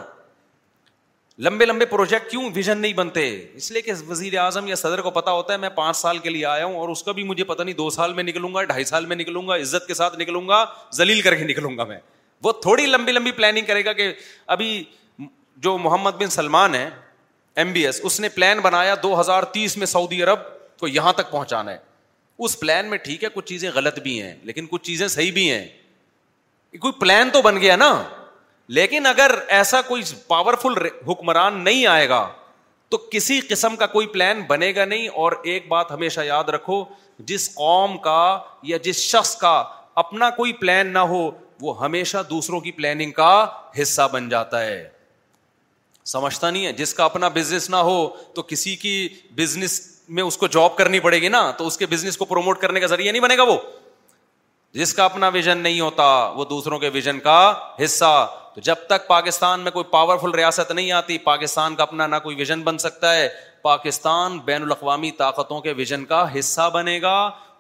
لمبے لمبے پروجیکٹ کیوں ویژن نہیں بنتے اس لیے کہ وزیر اعظم یا صدر کو پتا ہوتا ہے میں پانچ سال کے لیے آیا ہوں اور اس کا بھی مجھے پتا نہیں دو سال میں نکلوں گا ڈھائی سال میں نکلوں گا عزت کے ساتھ نکلوں گا زلیل کر کے نکلوں گا میں وہ تھوڑی لمبی لمبی پلاننگ کرے گا کہ ابھی جو محمد بن سلمان ہے ایم بی ایس اس نے پلان بنایا دو ہزار تیس میں سعودی عرب کو یہاں تک پہنچانا ہے اس پلان میں ٹھیک ہے کچھ چیزیں غلط بھی ہیں لیکن کچھ چیزیں صحیح بھی ہیں کوئی پلان تو بن گیا نا لیکن اگر ایسا کوئی پاورفل حکمران نہیں آئے گا تو کسی قسم کا کوئی پلان بنے گا نہیں اور ایک بات ہمیشہ یاد رکھو جس قوم کا یا جس شخص کا اپنا کوئی پلان نہ ہو وہ ہمیشہ دوسروں کی پلاننگ کا حصہ بن جاتا ہے سمجھتا نہیں ہے جس کا اپنا بزنس نہ ہو تو کسی کی بزنس میں اس کو جاب کرنی پڑے گی نا تو اس کے بزنس کو پروموٹ کرنے کا ذریعہ نہیں بنے گا وہ جس کا اپنا ویژن نہیں ہوتا وہ دوسروں کے ویژن کا حصہ تو جب تک پاکستان میں کوئی پاورفل ریاست نہیں آتی پاکستان کا اپنا نہ کوئی ویژن بن سکتا ہے پاکستان بین الاقوامی طاقتوں کے ویژن کا حصہ بنے گا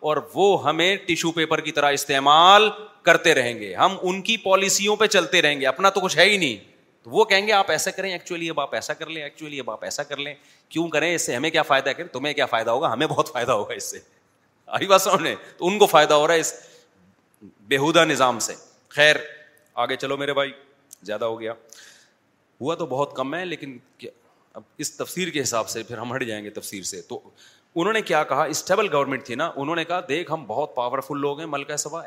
اور وہ ہمیں ٹیشو پیپر کی طرح استعمال کرتے رہیں گے ہم ان کی پالیسیوں پہ چلتے رہیں گے اپنا تو کچھ ہے ہی نہیں تو وہ کہیں گے آپ ایسا کریں ایکچولی اب آپ ایسا کر لیں ایکچولی اب آپ ایسا کر لیں کیوں کریں اس سے ہمیں کیا فائدہ کریں تمہیں کیا فائدہ ہوگا ہمیں بہت فائدہ ہوگا اس سے آئی سمجھ نے تو ان کو فائدہ ہو رہا ہے اس بےحودہ نظام سے خیر آگے چلو میرے بھائی زیادہ ہو گیا ہوا تو بہت کم ہے لیکن اب اس تفسیر کے حساب سے پھر ہم ہٹ جائیں گے تفسیر سے تو انہوں نے کیا کہا اسٹیبل گورنمنٹ تھی نا انہوں نے کہا دیکھ ہم بہت پاورفل لوگ ہیں ملکہ سبھا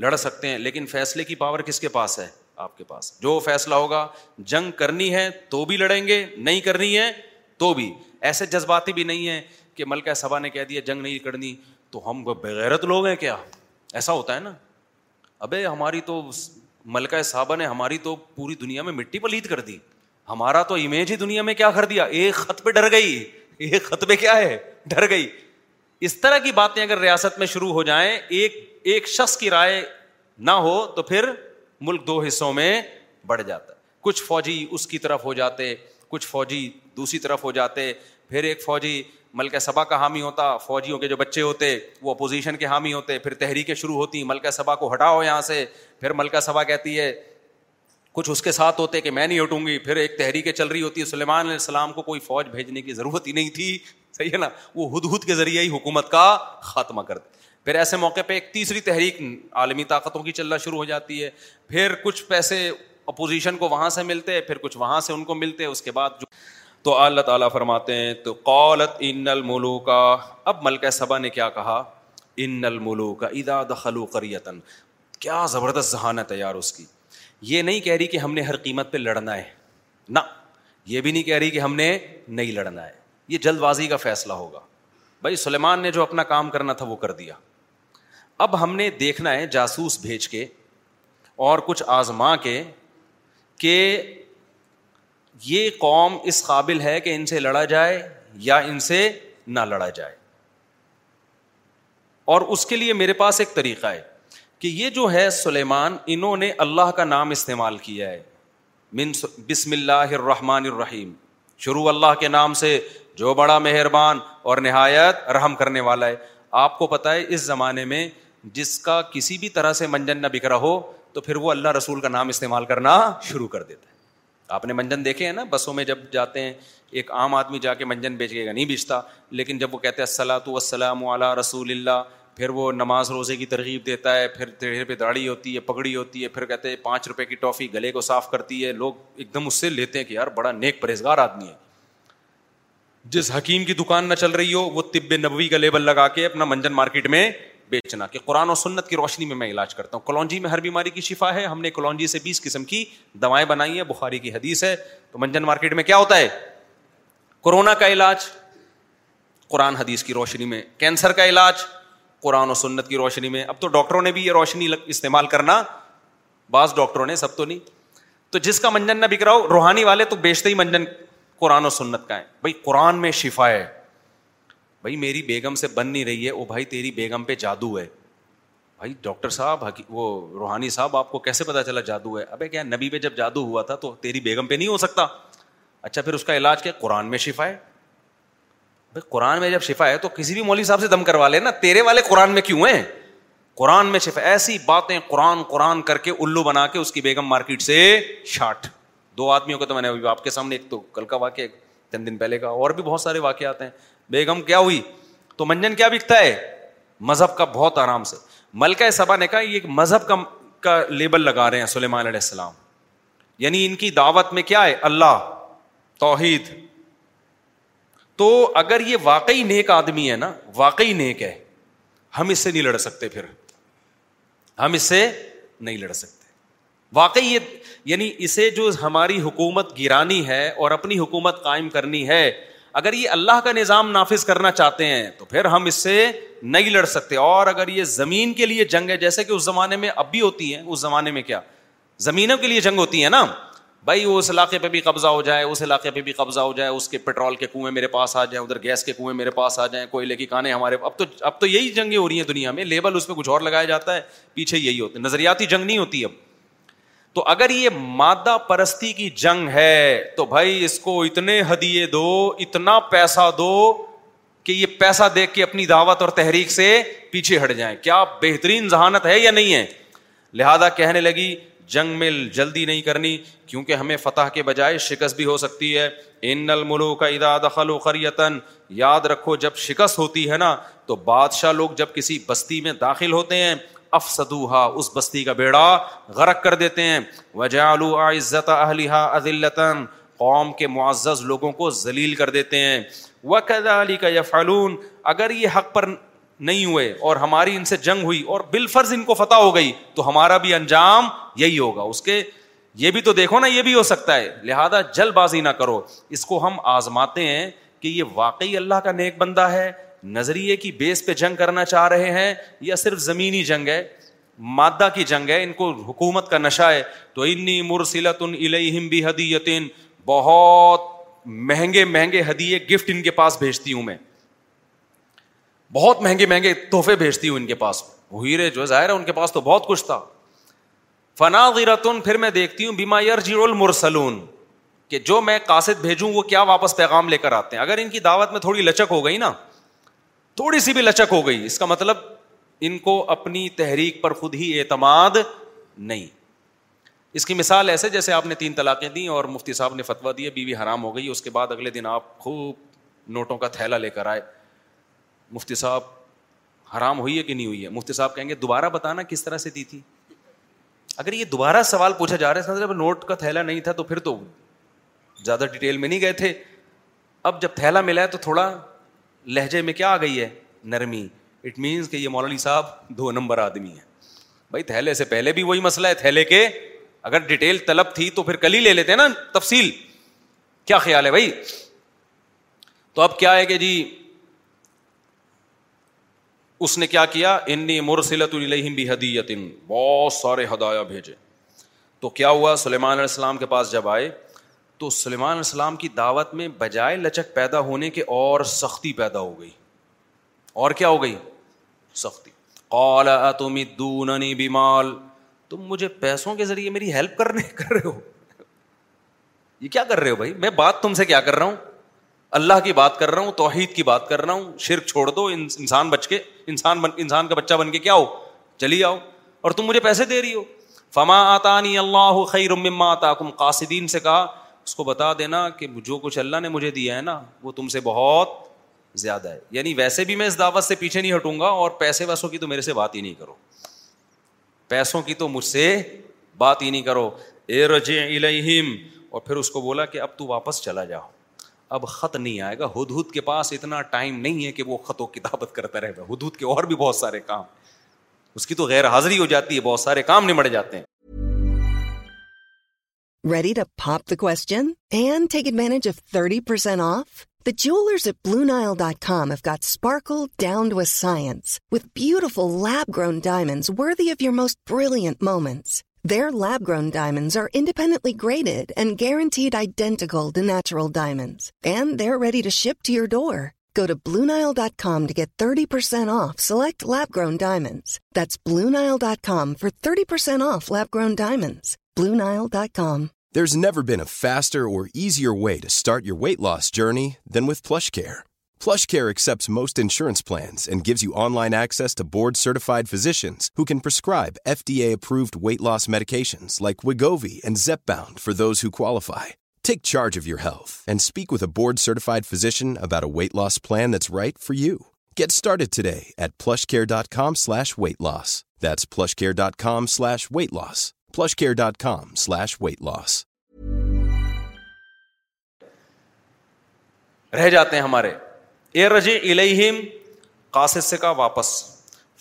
لڑ سکتے ہیں لیکن فیصلے کی پاور کس کے پاس ہے آپ کے پاس جو فیصلہ ہوگا جنگ کرنی ہے تو بھی لڑیں گے نہیں کرنی ہے تو بھی ایسے جذباتی بھی نہیں ہے کہ ملکہ سبا نے کہہ دیا جنگ نہیں کرنی تو ہم بغیرت لوگ ہیں کیا ایسا ہوتا ہے نا ابے ہماری تو ملکہ صاحبہ نے ہماری تو پوری دنیا میں مٹی پلید کر دی ہمارا تو امیج ہی دنیا میں کیا کر دیا ایک خط پہ ڈر گئی ایک خط پہ کیا ہے ڈر گئی اس طرح کی باتیں اگر ریاست میں شروع ہو جائیں ایک ایک شخص کی رائے نہ ہو تو پھر ملک دو حصوں میں بڑھ جاتا ہے کچھ فوجی اس کی طرف ہو جاتے کچھ فوجی دوسری طرف ہو جاتے پھر ایک فوجی ملکہ سبا کا حامی ہوتا فوجیوں کے جو بچے ہوتے وہ اپوزیشن کے حامی ہوتے پھر تحریکیں شروع ہوتی ملکہ سبا کو ہٹاؤ یہاں سے پھر ملکہ سبا کہتی ہے کچھ اس کے ساتھ ہوتے کہ میں نہیں ہٹوں گی پھر ایک تحریکیں چل رہی ہوتی ہے سلیمان علیہ السلام کو کوئی فوج بھیجنے کی ضرورت ہی نہیں تھی صحیح ہے نا وہ ہد ہد کے ذریعے ہی حکومت کا خاتمہ کرتے پھر ایسے موقع پہ ایک تیسری تحریک عالمی طاقتوں کی چلنا شروع ہو جاتی ہے پھر کچھ پیسے اپوزیشن کو وہاں سے ملتے پھر کچھ وہاں سے ان کو ملتے اس کے بعد جو تو اللہ تعالیٰ فرماتے ہیں تو قولت ان الملو کا اب ملکہ صبا نے کیا کہا ان الملو ادا کا ادا کیا زبردست ذہانت یار اس کی یہ نہیں کہہ رہی کہ ہم نے ہر قیمت پہ لڑنا ہے نہ یہ بھی نہیں کہہ رہی کہ ہم نے نہیں لڑنا ہے یہ جلد بازی کا فیصلہ ہوگا بھائی سلیمان نے جو اپنا کام کرنا تھا وہ کر دیا اب ہم نے دیکھنا ہے جاسوس بھیج کے اور کچھ آزما کے کہ یہ قوم اس قابل ہے کہ ان سے لڑا جائے یا ان سے نہ لڑا جائے اور اس کے لیے میرے پاس ایک طریقہ ہے کہ یہ جو ہے سلیمان انہوں نے اللہ کا نام استعمال کیا ہے بسم اللہ الرحمن الرحیم شروع اللہ کے نام سے جو بڑا مہربان اور نہایت رحم کرنے والا ہے آپ کو پتا ہے اس زمانے میں جس کا کسی بھی طرح سے منجن نہ بکھرا ہو تو پھر وہ اللہ رسول کا نام استعمال کرنا شروع کر دیتا ہے آپ نے منجن دیکھے ہیں نا بسوں میں جب جاتے ہیں ایک عام آدمی جا کے منجن بیچ کے نہیں بیچتا لیکن جب وہ کہتے ہیں رسول اللہ پھر وہ نماز روزے کی ترغیب دیتا ہے پھر پہ داڑھی ہوتی ہے پگڑی ہوتی ہے پھر کہتے ہیں پانچ روپے کی ٹافی گلے کو صاف کرتی ہے لوگ ایک دم اس سے لیتے ہیں کہ یار بڑا نیک پرہزگار آدمی ہے جس حکیم کی دکان نہ چل رہی ہو وہ طب نبوی کا لیبل لگا کے اپنا منجن مارکیٹ میں بیچنا کہ قرآن و سنت کی روشنی میں میں علاج کرتا ہوں کلونجی میں ہر بیماری کی شفا ہے ہم نے کلونجی سے بیس قسم کی دوائیں بنائی ہیں بخاری کی حدیث ہے تو منجن مارکیٹ میں کیا ہوتا ہے کورونا کا علاج قرآن حدیث کی روشنی میں کینسر کا علاج قرآن و سنت کی روشنی میں اب تو ڈاکٹروں نے بھی یہ روشنی استعمال کرنا بعض ڈاکٹروں نے سب تو نہیں تو جس کا منجن نہ بک رہا ہو روحانی والے تو بیچتے ہی منجن قرآن و سنت کا ہے بھائی قرآن میں شفا ہے بھائی میری بیگم سے بن نہیں رہی ہے وہ وہ بھائی بھائی تیری بیگم پہ جادو ہے ڈاکٹر صاحب روحانی صاحب آپ کو کیسے پتا چلا جادو ہے کیا نبی پہ جب جادو ہوا تھا تو تیری بیگم پہ نہیں ہو سکتا اچھا پھر اس کا علاج کیا قرآن میں شفا ہے بھائی قرآن میں جب شفا ہے تو کسی بھی مولوی صاحب سے دم کروا لے نا تیرے والے قرآن میں کیوں ہیں قرآن میں شفا ایسی باتیں قرآن قرآن کر کے الو بنا کے اس کی بیگم مارکیٹ سے شاٹ دو آدمیوں کو تو میں نے آپ کے سامنے ایک تو کل کا واقع دن پہلے کا اور بھی بہت سارے واقعات ہیں بیگم کیا ہوئی تو منجن کیا بکتا ہے مذہب کا بہت آرام سے ملکہ صبا نے کہا یہ مذہب کا کا لیبل لگا رہے ہیں سلیمان علیہ السلام یعنی ان کی دعوت میں کیا ہے اللہ توحید تو اگر یہ واقعی نیک آدمی ہے نا واقعی نیک ہے ہم اس سے نہیں لڑ سکتے پھر ہم اس سے نہیں لڑ سکتے واقعی یہ یعنی اسے جو ہماری حکومت گرانی ہے اور اپنی حکومت قائم کرنی ہے اگر یہ اللہ کا نظام نافذ کرنا چاہتے ہیں تو پھر ہم اس سے نہیں لڑ سکتے اور اگر یہ زمین کے لیے جنگ ہے جیسے کہ اس زمانے میں اب بھی ہوتی ہیں اس زمانے میں کیا زمینوں کے لیے جنگ ہوتی ہے نا بھائی اس علاقے پہ بھی قبضہ ہو جائے اس علاقے پہ بھی قبضہ ہو جائے اس کے پٹرول کے کنویں میرے پاس آ جائیں ادھر گیس کے کنویں میرے پاس آ جائیں کوئلے کی کانے ہمارے اب تو اب تو یہی جنگیں ہو رہی ہیں دنیا میں لیبل اس پہ کچھ اور لگایا جاتا ہے پیچھے یہی ہوتے ہیں نظریاتی جنگ نہیں ہوتی اب تو اگر یہ مادہ پرستی کی جنگ ہے تو بھائی اس کو اتنے ہدیے دو اتنا پیسہ دو کہ یہ پیسہ دیکھ کے اپنی دعوت اور تحریک سے پیچھے ہٹ جائیں کیا بہترین ذہانت ہے یا نہیں ہے لہذا کہنے لگی جنگ میں جلدی نہیں کرنی کیونکہ ہمیں فتح کے بجائے شکست بھی ہو سکتی ہے ان نل ملو کا ادا دخل و خریتن یاد رکھو جب شکست ہوتی ہے نا تو بادشاہ لوگ جب کسی بستی میں داخل ہوتے ہیں افسدوہا اس بستی کا بیڑا غرق کر دیتے ہیں عزت قوم کے معزز لوگوں کو ذلیل کر دیتے ہیں اگر یہ حق پر نہیں ہوئے اور ہماری ان سے جنگ ہوئی اور بالفرض ان کو فتح ہو گئی تو ہمارا بھی انجام یہی ہوگا اس کے یہ بھی تو دیکھو نا یہ بھی ہو سکتا ہے لہذا جلد بازی نہ کرو اس کو ہم آزماتے ہیں کہ یہ واقعی اللہ کا نیک بندہ ہے نظریے کی بیس پہ جنگ کرنا چاہ رہے ہیں یا صرف زمینی جنگ ہے مادہ کی جنگ ہے ان کو حکومت کا نشہ ہے تو انی ان مرثیلۃ بھی بہت مہنگے مہنگے ہدیے گفٹ ان کے پاس بھیجتی ہوں میں بہت مہنگے مہنگے تحفے بھیجتی ہوں ان کے پاس ہیرے جو ظاہر ہے ان کے پاس تو بہت کچھ تھا فنا غیرتن پھر میں دیکھتی ہوں بیما یار جی مرسلون کہ جو میں قاصد بھیجوں وہ کیا واپس پیغام لے کر آتے ہیں اگر ان کی دعوت میں تھوڑی لچک ہو گئی نا تھوڑی سی بھی لچک ہو گئی اس کا مطلب ان کو اپنی تحریک پر خود ہی اعتماد نہیں اس کی مثال ایسے جیسے آپ نے تین طلاقیں دیں اور مفتی صاحب نے فتویٰ دیا بی حرام ہو گئی اس کے بعد اگلے دن آپ خوب نوٹوں کا تھیلا لے کر آئے مفتی صاحب حرام ہوئی ہے کہ نہیں ہوئی ہے مفتی صاحب کہیں گے دوبارہ بتانا کس طرح سے دی تھی اگر یہ دوبارہ سوال پوچھا جا رہا ہے جب مطلب نوٹ کا تھیلا نہیں تھا تو پھر تو زیادہ ڈیٹیل میں نہیں گئے تھے اب جب تھیلا ملا ہے تو تھوڑا لہجے میں کیا آ گئی ہے نرمی اٹ مینس کہ یہ مولانا صاحب دو نمبر آدمی ہے وہی مسئلہ ہے تھیلے کے اگر ڈیٹیل طلب تھی تو پھر کل ہی لے لیتے نا تفصیل کیا خیال ہے بھائی تو اب کیا ہے کہ جی اس نے کیا کیا انی بھی حدیت بہت سارے ہدایا بھیجے تو کیا ہوا سلیمان علیہ السلام کے پاس جب آئے تو سلیمان علیہ السلام کی دعوت میں بجائے لچک پیدا ہونے کے اور سختی پیدا ہو گئی اور کیا ہو گئی سختی قال اتمدوننی بمال تم مجھے پیسوں کے ذریعے میری ہیلپ کرنے کر رہے ہو یہ کیا کر رہے ہو بھائی میں بات تم سے کیا کر رہا ہوں اللہ کی بات کر رہا ہوں توحید کی بات کر رہا ہوں شرک چھوڑ دو انسان بچ کے انسان بن, انسان کا بچہ بن کے کیا ہو چلی آؤ اور تم مجھے پیسے دے رہی ہو فما آتانی اللہ خیر مما آتاکم قاصدین سے کہا اس کو بتا دینا کہ جو کچھ اللہ نے مجھے دیا ہے نا وہ تم سے بہت زیادہ ہے یعنی ویسے بھی میں اس دعوت سے پیچھے نہیں ہٹوں گا اور پیسے ویسوں کی تو میرے سے بات ہی نہیں کرو پیسوں کی تو مجھ سے بات ہی نہیں کرو اے رجے الم اور پھر اس کو بولا کہ اب تو واپس چلا جاؤ اب خط نہیں آئے گا ہد ہد کے پاس اتنا ٹائم نہیں ہے کہ وہ خط و کتابت کرتا رہے گا ہد ہد کے اور بھی بہت سارے کام اس کی تو غیر حاضری ہو جاتی ہے بہت سارے کام نمٹ جاتے ہیں Ready to pop the question and take advantage of 30% off? The jewelers at BlueNile.com have got sparkle down to a science with beautiful lab-grown diamonds worthy of your most brilliant moments. Their lab-grown diamonds are independently graded and guaranteed identical to natural diamonds. And they're ready to ship to your door. Go to BlueNile.com to get 30% off select lab-grown diamonds. That's BlueNile.com for 30% off lab-grown diamonds. BlueNile.com. There's never been a faster or easier way to start your weight loss journey than with PlushCare. PlushCare accepts most insurance plans and gives you online access to board-certified physicians who can prescribe FDA-approved weight loss medications like Wegovy and Zepbound for those who qualify. Take charge of your health and speak with a board-certified physician about a weight loss plan that's right for you. Get started today at PlushCare.com/weight-loss. That's PlushCare.com/weight-loss. plushcare.com slash weight loss رہ جاتے ہیں ہمارے اے رجی الیہم قاسد سے کا واپس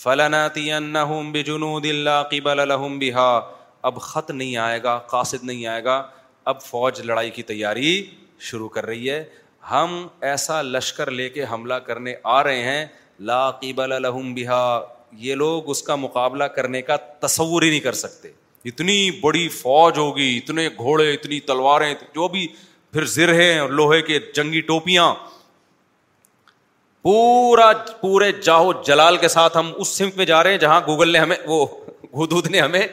فلناتینہم بجنود اللہ قبل لہم بہا اب خط نہیں آئے گا قاسد نہیں آئے گا اب فوج لڑائی کی تیاری شروع کر رہی ہے ہم ایسا لشکر لے کے حملہ کرنے آ رہے ہیں لا قیبل الحم بہا یہ لوگ اس کا مقابلہ کرنے کا تصور ہی نہیں کر سکتے اتنی بڑی فوج ہوگی اتنے گھوڑے اتنی تلواریں جو بھی پھر زرہے اور لوہے کے جنگی ٹوپیاں پورا پورے جاہو جلال کے ساتھ ہم اس سمت میں جا رہے ہیں جہاں گوگل نے ہمیں وہ حدود نے ہمیں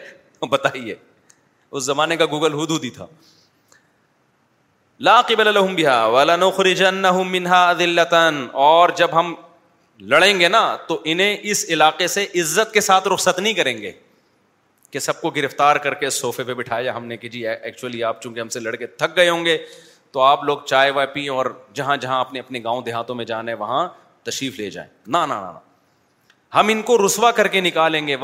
بتائی ہے اس زمانے کا گوگل حدود ہی تھا لا قبل لهم بها منها اور جب ہم لڑیں گے نا تو انہیں اس علاقے سے عزت کے ساتھ رخصت نہیں کریں گے کہ سب کو گرفتار کر کے سوفے پہ بٹھایا ہم نے کہ جی ایکچولی آپ چونکہ ہم سے لڑکے تھک گئے ہوں گے تو آپ لوگ چائے وائے اور جہاں جہاں اپنے اپنے گاؤں دیہاتوں میں جانے گے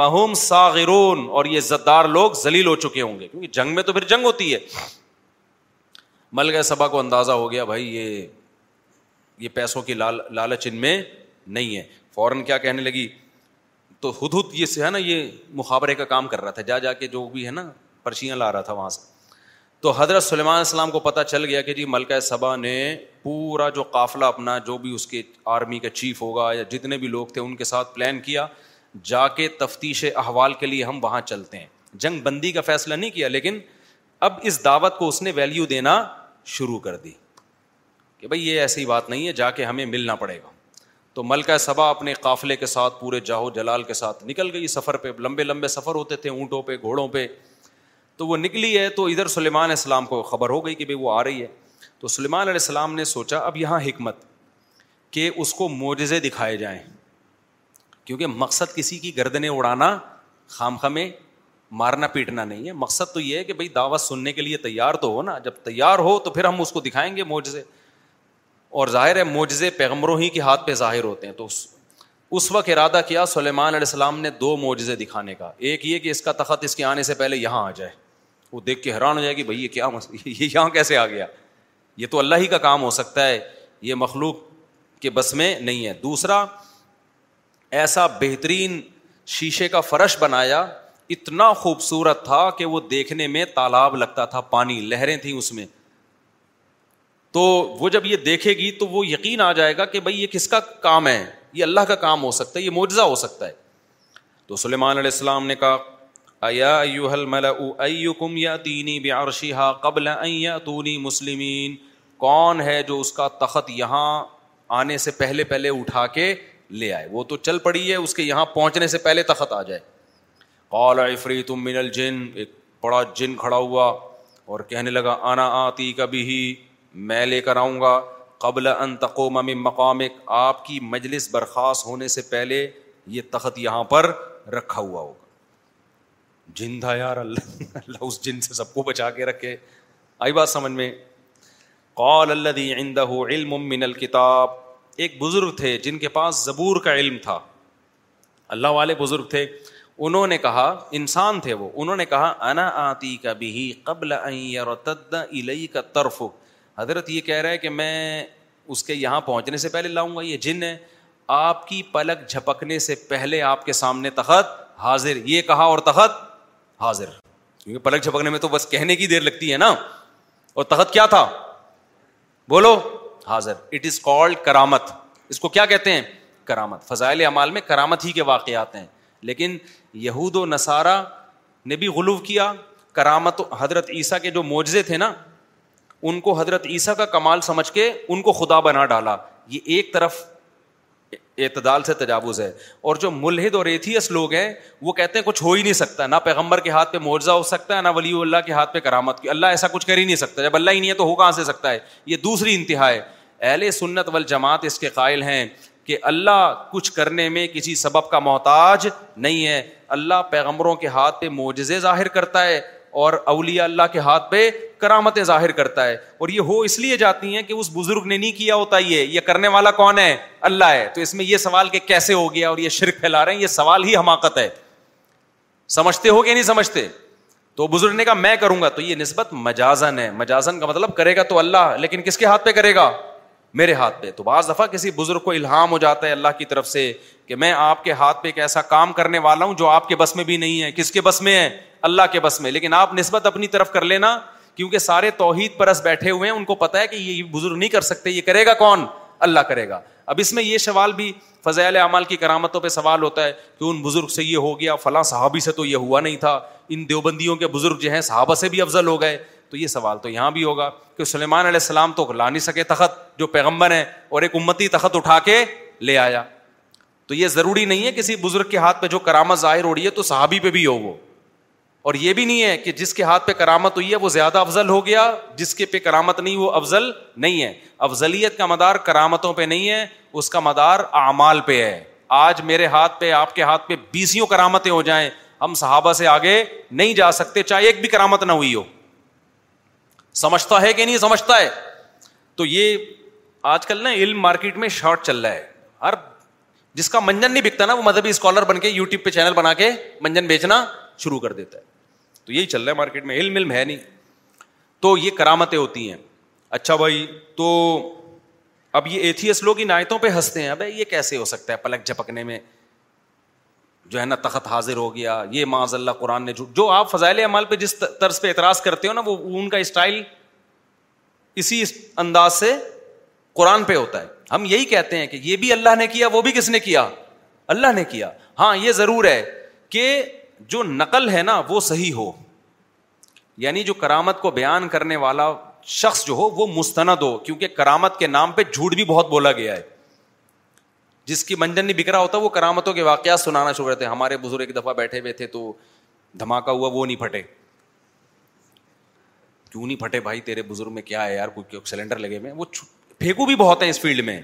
ساغرون اور یہ زدار لوگ ذلیل ہو چکے ہوں گے کیونکہ جنگ میں تو پھر جنگ ہوتی ہے ملگئے سبا کو اندازہ ہو گیا بھائی یہ یہ پیسوں کی لال لالچ ان میں نہیں ہے فوراً کیا کہنے لگی تو یہ سے ہے نا یہ مخابرے کا کام کر رہا تھا جا جا کے جو بھی ہے نا پرچیاں لا رہا تھا وہاں سے تو حضرت سلیمان علیہ السلام کو پتہ چل گیا کہ جی ملکہ صبا نے پورا جو قافلہ اپنا جو بھی اس کے آرمی کا چیف ہوگا یا جتنے بھی لوگ تھے ان کے ساتھ پلان کیا جا کے تفتیش احوال کے لیے ہم وہاں چلتے ہیں جنگ بندی کا فیصلہ نہیں کیا لیکن اب اس دعوت کو اس نے ویلیو دینا شروع کر دی کہ بھائی یہ ایسی بات نہیں ہے جا کے ہمیں ملنا پڑے گا تو ملکہ صبا اپنے قافلے کے ساتھ پورے جاہو جلال کے ساتھ نکل گئی سفر پہ لمبے لمبے سفر ہوتے تھے اونٹوں پہ گھوڑوں پہ تو وہ نکلی ہے تو ادھر سلیمان السلام کو خبر ہو گئی کہ بھائی وہ آ رہی ہے تو سلیمان علیہ السلام نے سوچا اب یہاں حکمت کہ اس کو معجزے دکھائے جائیں کیونکہ مقصد کسی کی گردنیں اڑانا خام خامے مارنا پیٹنا نہیں ہے مقصد تو یہ ہے کہ بھائی دعوت سننے کے لیے تیار تو ہو نا جب تیار ہو تو پھر ہم اس کو دکھائیں گے موجزے اور ظاہر ہے معجزے پیغمبروں ہی کے ہاتھ پہ ظاہر ہوتے ہیں تو اس اس وقت ارادہ کیا سلیمان علیہ السلام نے دو معجزے دکھانے کا ایک یہ کہ اس کا تخت اس کے آنے سے پہلے یہاں آ جائے وہ دیکھ کے حیران ہو جائے کہ بھائی یہ کیا یہ یہاں کیسے آ گیا یہ تو اللہ ہی کا کام ہو سکتا ہے یہ مخلوق کے بس میں نہیں ہے دوسرا ایسا بہترین شیشے کا فرش بنایا اتنا خوبصورت تھا کہ وہ دیکھنے میں تالاب لگتا تھا پانی لہریں تھیں اس میں تو وہ جب یہ دیکھے گی تو وہ یقین آ جائے گا کہ بھائی یہ کس کا کام ہے یہ اللہ کا کام ہو سکتا ہے یہ معجزہ ہو سکتا ہے تو سلیمان علیہ السلام نے کہا ایا ہل ملا او ائی کم یا قبل مسلمین کون ہے جو اس کا تخت یہاں آنے سے پہلے پہلے اٹھا کے لے آئے وہ تو چل پڑی ہے اس کے یہاں پہنچنے سے پہلے تخت آ جائے قال آئی فری تم من الجن ایک بڑا جن کھڑا ہوا اور کہنے لگا آنا آتی کبھی ہی میں لے کر آؤں گا قبل ان من مقامک آپ کی مجلس برخاست ہونے سے پہلے یہ تخت یہاں پر رکھا ہوا ہوگا جن یار اللہ اللہ اس سے سب کو بچا کے رکھے آئی بات سمجھ میں علم کتاب ایک بزرگ تھے جن کے پاس زبور کا علم تھا اللہ والے بزرگ تھے انہوں نے کہا انسان تھے وہ انہوں نے کہا انا آتی کبھی قبل ان الیک طرفک حضرت یہ کہہ رہا ہے کہ میں اس کے یہاں پہنچنے سے پہلے لاؤں گا یہ جن ہے آپ کی پلک جھپکنے سے پہلے آپ کے سامنے تخت حاضر یہ کہا اور تخت حاضر کیونکہ پلک جھپکنے میں تو بس کہنے کی دیر لگتی ہے نا اور تخت کیا تھا بولو حاضر اٹ از کالڈ کرامت اس کو کیا کہتے ہیں کرامت فضائل اعمال میں کرامت ہی کے واقعات ہیں لیکن یہود و نصارہ نے بھی غلو کیا کرامت حضرت عیسیٰ کے جو معجزے تھے نا ان کو حضرت عیسیٰ کا کمال سمجھ کے ان کو خدا بنا ڈالا یہ ایک طرف اعتدال سے تجاوز ہے اور جو ملحد اور ایتھیس لوگ ہیں وہ کہتے ہیں کچھ ہو ہی نہیں سکتا نہ پیغمبر کے ہاتھ پہ معاوضہ ہو سکتا ہے نہ ولی اللہ کے ہاتھ پہ کرامت کی اللہ ایسا کچھ کر ہی نہیں سکتا جب اللہ ہی نہیں ہے تو ہو کہاں سے سکتا ہے یہ دوسری انتہا ہے اہل سنت وال جماعت اس کے قائل ہیں کہ اللہ کچھ کرنے میں کسی سبب کا محتاج نہیں ہے اللہ پیغمبروں کے ہاتھ پہ معجزے ظاہر کرتا ہے اور اولیاء اللہ کے ہاتھ پہ کرامتیں ظاہر کرتا ہے اور یہ ہو اس لیے جاتی ہیں کہ اس بزرگ نے نہیں کیا ہوتا یہ یہ کرنے والا کون ہے اللہ ہے تو اس میں یہ سوال کہ کیسے ہو گیا اور یہ شرک پھیلا رہے ہیں یہ سوال ہی حماقت ہے سمجھتے ہو کہ نہیں سمجھتے تو بزرگ نے کہا میں کروں گا تو یہ نسبت مجازن ہے مجازن کا مطلب کرے گا تو اللہ لیکن کس کے ہاتھ پہ کرے گا میرے ہاتھ پہ تو بعض دفعہ کسی بزرگ کو الحام ہو جاتا ہے اللہ کی طرف سے کہ میں آپ کے ہاتھ پہ ایک ایسا کام کرنے والا ہوں جو آپ کے بس میں بھی نہیں ہے کس کے بس میں ہے اللہ کے بس میں لیکن آپ نسبت اپنی طرف کر لینا کیونکہ سارے توحید پرس بیٹھے ہوئے ہیں ان کو پتا ہے کہ یہ بزرگ نہیں کر سکتے یہ کرے گا کون اللہ کرے گا اب اس میں یہ سوال بھی فضائل اعمال کی کرامتوں پہ سوال ہوتا ہے کہ ان بزرگ سے یہ ہو گیا فلاں صحابی سے تو یہ ہوا نہیں تھا ان دیوبندیوں کے بزرگ جو ہیں صحابہ سے بھی افضل ہو گئے تو یہ سوال تو یہاں بھی ہوگا کہ سلیمان علیہ السلام تو لا نہیں سکے تخت جو پیغمبر ہیں اور ایک امتی تخت اٹھا کے لے آیا تو یہ ضروری نہیں ہے کسی بزرگ کے ہاتھ پہ جو کرامت ظاہر ہو رہی ہے تو صحابی پہ بھی ہو وہ اور یہ بھی نہیں ہے کہ جس کے ہاتھ پہ کرامت ہوئی ہے وہ زیادہ افضل ہو گیا جس کے پہ کرامت نہیں وہ افضل نہیں ہے افضلیت کا مدار کرامتوں پہ نہیں ہے اس کا مدار اعمال پہ ہے آج میرے ہاتھ پہ آپ کے ہاتھ پہ بیسیوں کرامتیں ہو جائیں ہم صحابہ سے آگے نہیں جا سکتے چاہے ایک بھی کرامت نہ ہوئی ہو سمجھتا ہے کہ نہیں سمجھتا ہے تو یہ آج کل نا علم مارکیٹ میں شارٹ چل رہا ہے ہر جس کا منجن نہیں بکتا نا وہ مذہبی اسکالر بن کے یو ٹیوب پہ چینل بنا کے منجن بیچنا شروع کر دیتا ہے تو یہی چل رہا ہے مارکیٹ میں علم علم ہے نہیں تو یہ کرامتیں ہوتی ہیں اچھا بھائی تو اب یہ ایتھیس لوگ ان آیتوں پہ ہنستے ہیں ابھی یہ کیسے ہو سکتا ہے پلک جھپکنے میں جو ہے نا تخت حاضر ہو گیا یہ معاذ اللہ قرآن نے جو, جو آپ فضائل عمل پہ جس طرز پہ اعتراض کرتے ہو نا وہ ان کا اسٹائل اسی انداز سے قرآن پہ ہوتا ہے ہم یہی کہتے ہیں کہ یہ بھی اللہ نے کیا وہ بھی کس نے کیا اللہ نے کیا ہاں یہ ضرور ہے کہ جو نقل ہے نا وہ صحیح ہو یعنی جو کرامت کو بیان کرنے والا شخص جو ہو وہ مستند ہو کیونکہ کرامت کے نام پہ جھوٹ بھی بہت بولا گیا ہے جس کی منجن نہیں رہا ہوتا وہ کرامتوں کے واقعات سنانا شروع کرتے ہیں ہمارے بزرگ ایک دفعہ بیٹھے ہوئے تھے تو دھماکہ ہوا وہ نہیں پھٹے کیوں نہیں پھٹے بھائی تیرے بزرگ میں کیا ہے یار کوئی سلینڈر لگے ہوئے وہ پھینکو بھی بہت ہیں اس فیلڈ میں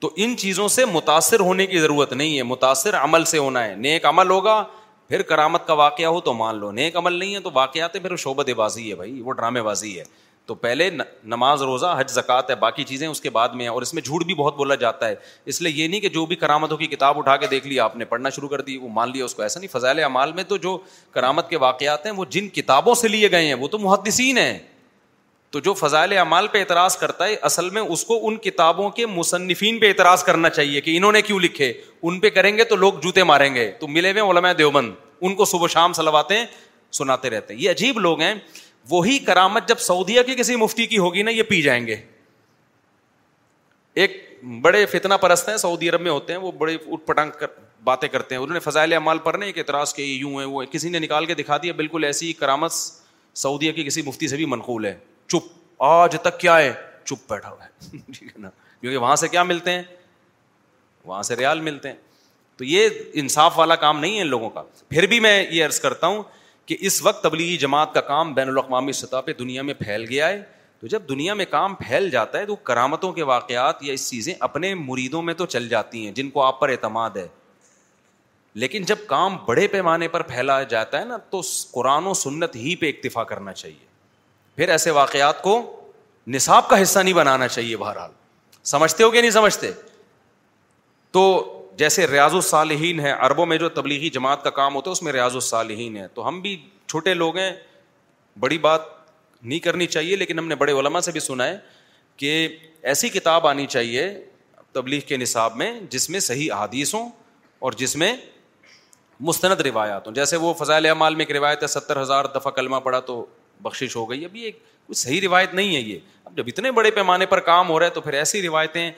تو ان چیزوں سے متاثر ہونے کی ضرورت نہیں ہے متاثر عمل سے ہونا ہے نیک عمل ہوگا پھر کرامت کا واقعہ ہو تو مان لو نیک عمل نہیں ہے تو واقعات پھر شعبت بازی ہے بھائی وہ ڈرامے بازی ہے تو پہلے نماز روزہ حج زکات ہے باقی چیزیں اس کے بعد میں ہیں اور اس میں جھوٹ بھی بہت بولا جاتا ہے اس لیے یہ نہیں کہ جو بھی کرامتوں کی کتاب اٹھا کے دیکھ لی آپ نے پڑھنا شروع کر دی وہ مان لیا اس کو ایسا نہیں فضائل اعمال میں تو جو کرامت کے واقعات ہیں وہ جن کتابوں سے لیے گئے ہیں وہ تو محدثین ہیں تو جو فضائل اعمال پہ اعتراض کرتا ہے اصل میں اس کو ان کتابوں کے مصنفین پہ اعتراض کرنا چاہیے کہ انہوں نے کیوں لکھے ان پہ کریں گے تو لوگ جوتے ماریں گے تو ملے ہوئے علماء دیوبند ان کو صبح شام سلواتے سناتے رہتے ہیں یہ عجیب لوگ ہیں وہی کرامت جب سعودیہ کی کسی مفتی کی ہوگی نا یہ پی جائیں گے ایک بڑے فتنا پرست ہیں سعودی عرب میں ہوتے ہیں وہ بڑے کر پٹنگ کرتے ہیں انہوں نے فضائل اعمال پر کہ اعتراض کے نکال کے دکھا دیا بالکل ایسی کرامت سعودیہ کی کسی مفتی سے بھی منقول ہے چپ آج تک کیا ہے چپ بیٹھا ہوا ہے ٹھیک ہے نا کیونکہ وہاں سے کیا ملتے ہیں وہاں سے ریال ملتے ہیں تو یہ انصاف والا کام نہیں ہے ان لوگوں کا پھر بھی میں یہ عرض کرتا ہوں کہ اس وقت تبلیغی جماعت کا کام بین الاقوامی سطح پہ دنیا میں پھیل گیا ہے تو جب دنیا میں کام پھیل جاتا ہے تو کرامتوں کے واقعات یا اس چیزیں اپنے مریدوں میں تو چل جاتی ہیں جن کو آپ پر اعتماد ہے لیکن جب کام بڑے پیمانے پر پھیلا جاتا ہے نا تو قرآن و سنت ہی پہ اکتفا کرنا چاہیے پھر ایسے واقعات کو نصاب کا حصہ نہیں بنانا چاہیے بہرحال سمجھتے ہو کہ نہیں سمجھتے تو جیسے ریاض الصالحین ہے عربوں میں جو تبلیغی جماعت کا کام ہوتا ہے اس میں ریاض الصالحین ہے تو ہم بھی چھوٹے لوگ ہیں بڑی بات نہیں کرنی چاہیے لیکن ہم نے بڑے علماء سے بھی سنا ہے کہ ایسی کتاب آنی چاہیے تبلیغ کے نصاب میں جس میں صحیح احادیث ہوں اور جس میں مستند روایات ہوں جیسے وہ فضائل اعمال میں ایک روایت ہے ستر ہزار دفعہ کلمہ پڑھا تو بخشش ہو گئی اب یہ صحیح روایت نہیں ہے یہ اب جب اتنے بڑے پیمانے پر کام ہو رہا ہے تو پھر ایسی روایتیں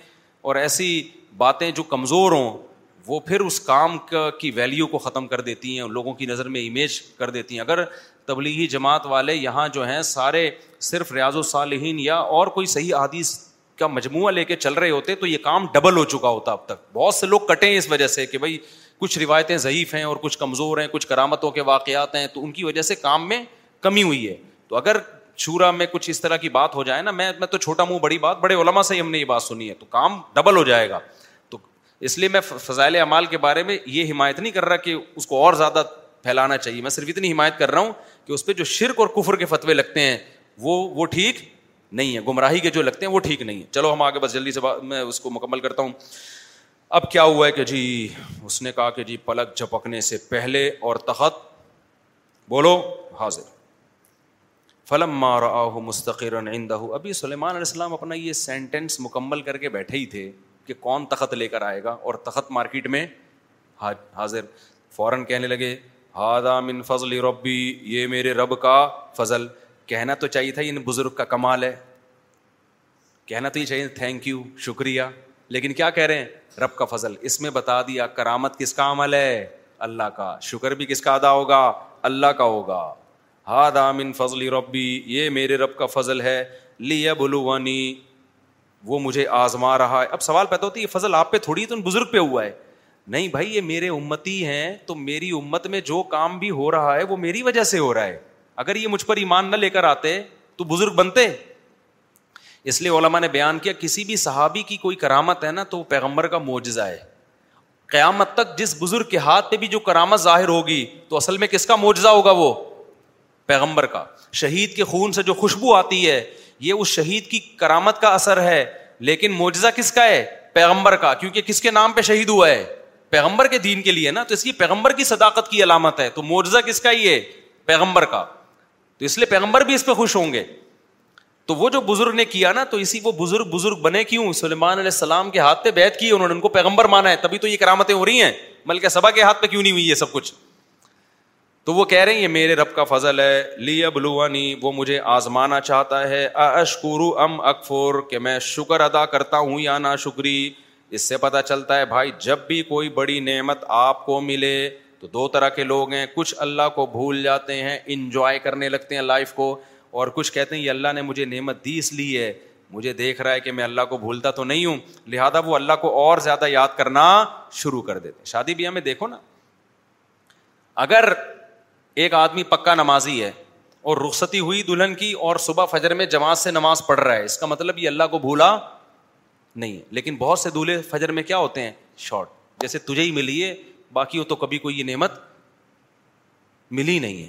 اور ایسی باتیں جو کمزور ہوں وہ پھر اس کام کی ویلیو کو ختم کر دیتی ہیں لوگوں کی نظر میں امیج کر دیتی ہیں اگر تبلیغی جماعت والے یہاں جو ہیں سارے صرف ریاض و صالحین یا اور کوئی صحیح حادیث کا مجموعہ لے کے چل رہے ہوتے تو یہ کام ڈبل ہو چکا ہوتا اب تک بہت سے لوگ کٹے ہیں اس وجہ سے کہ بھائی کچھ روایتیں ضعیف ہیں اور کچھ کمزور ہیں کچھ کرامتوں کے واقعات ہیں تو ان کی وجہ سے کام میں کمی ہوئی ہے تو اگر چھورا میں کچھ اس طرح کی بات ہو جائے نا میں میں تو چھوٹا منہ بڑی بات بڑے علما سے ہی ہم نے یہ بات سنی ہے تو کام ڈبل ہو جائے گا اس لیے میں فضائل اعمال کے بارے میں یہ حمایت نہیں کر رہا کہ اس کو اور زیادہ پھیلانا چاہیے میں صرف اتنی حمایت کر رہا ہوں کہ اس پہ جو شرک اور کفر کے فتوے لگتے ہیں وہ وہ ٹھیک نہیں ہے گمراہی کے جو لگتے ہیں وہ ٹھیک نہیں ہے چلو ہم آگے بس جلدی سے میں اس کو مکمل کرتا ہوں اب کیا ہوا ہے کہ جی اس نے کہا کہ جی پلک جھپکنے سے پہلے اور تحت بولو حاضر فلم مارا مستقر ابھی سلیمان علیہ السلام اپنا یہ سینٹینس مکمل کر کے بیٹھے ہی تھے کہ کون تخت لے کر آئے گا اور تخت مارکیٹ میں حاضر فوراً کہنے لگے ہاد من فضل ربی یہ میرے رب کا فضل کہنا تو چاہیے تھا ان بزرگ کا کمال ہے کہنا تو یہ چاہیے تھینک یو شکریہ لیکن کیا کہہ رہے ہیں رب کا فضل اس میں بتا دیا کرامت کس کا عمل ہے اللہ کا شکر بھی کس کا ادا ہوگا اللہ کا ہوگا ہاد من فضل ربی یہ میرے رب کا فضل ہے لی بلونی وہ مجھے آزما رہا ہے اب سوال پیدا ہوتی ہے یہ فضل آپ پہ تھوڑی تو ان بزرگ پہ ہوا ہے نہیں بھائی یہ میرے امتی ہیں تو میری امت میں جو کام بھی ہو رہا ہے وہ میری وجہ سے ہو رہا ہے اگر یہ مجھ پر ایمان نہ لے کر آتے تو بزرگ بنتے اس لیے علما نے بیان کیا کسی بھی صحابی کی کوئی کرامت ہے نا تو پیغمبر کا معجزہ ہے قیامت تک جس بزرگ کے ہاتھ پہ بھی جو کرامت ظاہر ہوگی تو اصل میں کس کا معجزہ ہوگا وہ پیغمبر کا شہید کے خون سے جو خوشبو آتی ہے یہ اس شہید کی کرامت کا اثر ہے لیکن معجزہ کس کا ہے پیغمبر کا کیونکہ کس کے نام پہ شہید ہوا ہے پیغمبر کے دین کے لیے نا تو اس کی پیغمبر کی صداقت کی علامت ہے تو معجزہ کس کا ہی ہے پیغمبر کا تو اس لیے پیغمبر بھی اس پہ خوش ہوں گے تو وہ جو بزرگ نے کیا نا تو اسی وہ بزرگ بزرگ بنے کیوں سلیمان علیہ السلام کے ہاتھ پہ بیت کی انہوں نے ان کو پیغمبر مانا ہے تبھی تو یہ کرامتیں ہو رہی ہیں بلکہ سبا کے ہاتھ پہ کیوں نہیں ہوئی یہ سب کچھ تو وہ کہہ رہے ہیں یہ میرے رب کا فضل ہے وہ مجھے آزمانا چاہتا ہے ام اکفور کہ میں شکر ادا کرتا ہوں یا نا کو ملے تو دو طرح کے لوگ ہیں کچھ اللہ کو بھول جاتے ہیں انجوائے کرنے لگتے ہیں لائف کو اور کچھ کہتے ہیں یہ اللہ نے مجھے نعمت دی اس لیے ہے مجھے دیکھ رہا ہے کہ میں اللہ کو بھولتا تو نہیں ہوں لہٰذا وہ اللہ کو اور زیادہ یاد کرنا شروع کر دیتے شادی بیاہ میں دیکھو نا اگر ایک آدمی پکا نمازی ہے اور رخصتی ہوئی دلہن کی اور صبح فجر میں جماعت سے نماز پڑھ رہا ہے اس کا مطلب یہ اللہ کو بھولا نہیں ہے لیکن بہت سے فجر میں کیا ہوتے ہیں شارٹ جیسے تجھے ہی ملی ہے باقی ہو تو کبھی کوئی یہ نعمت ملی نہیں ہے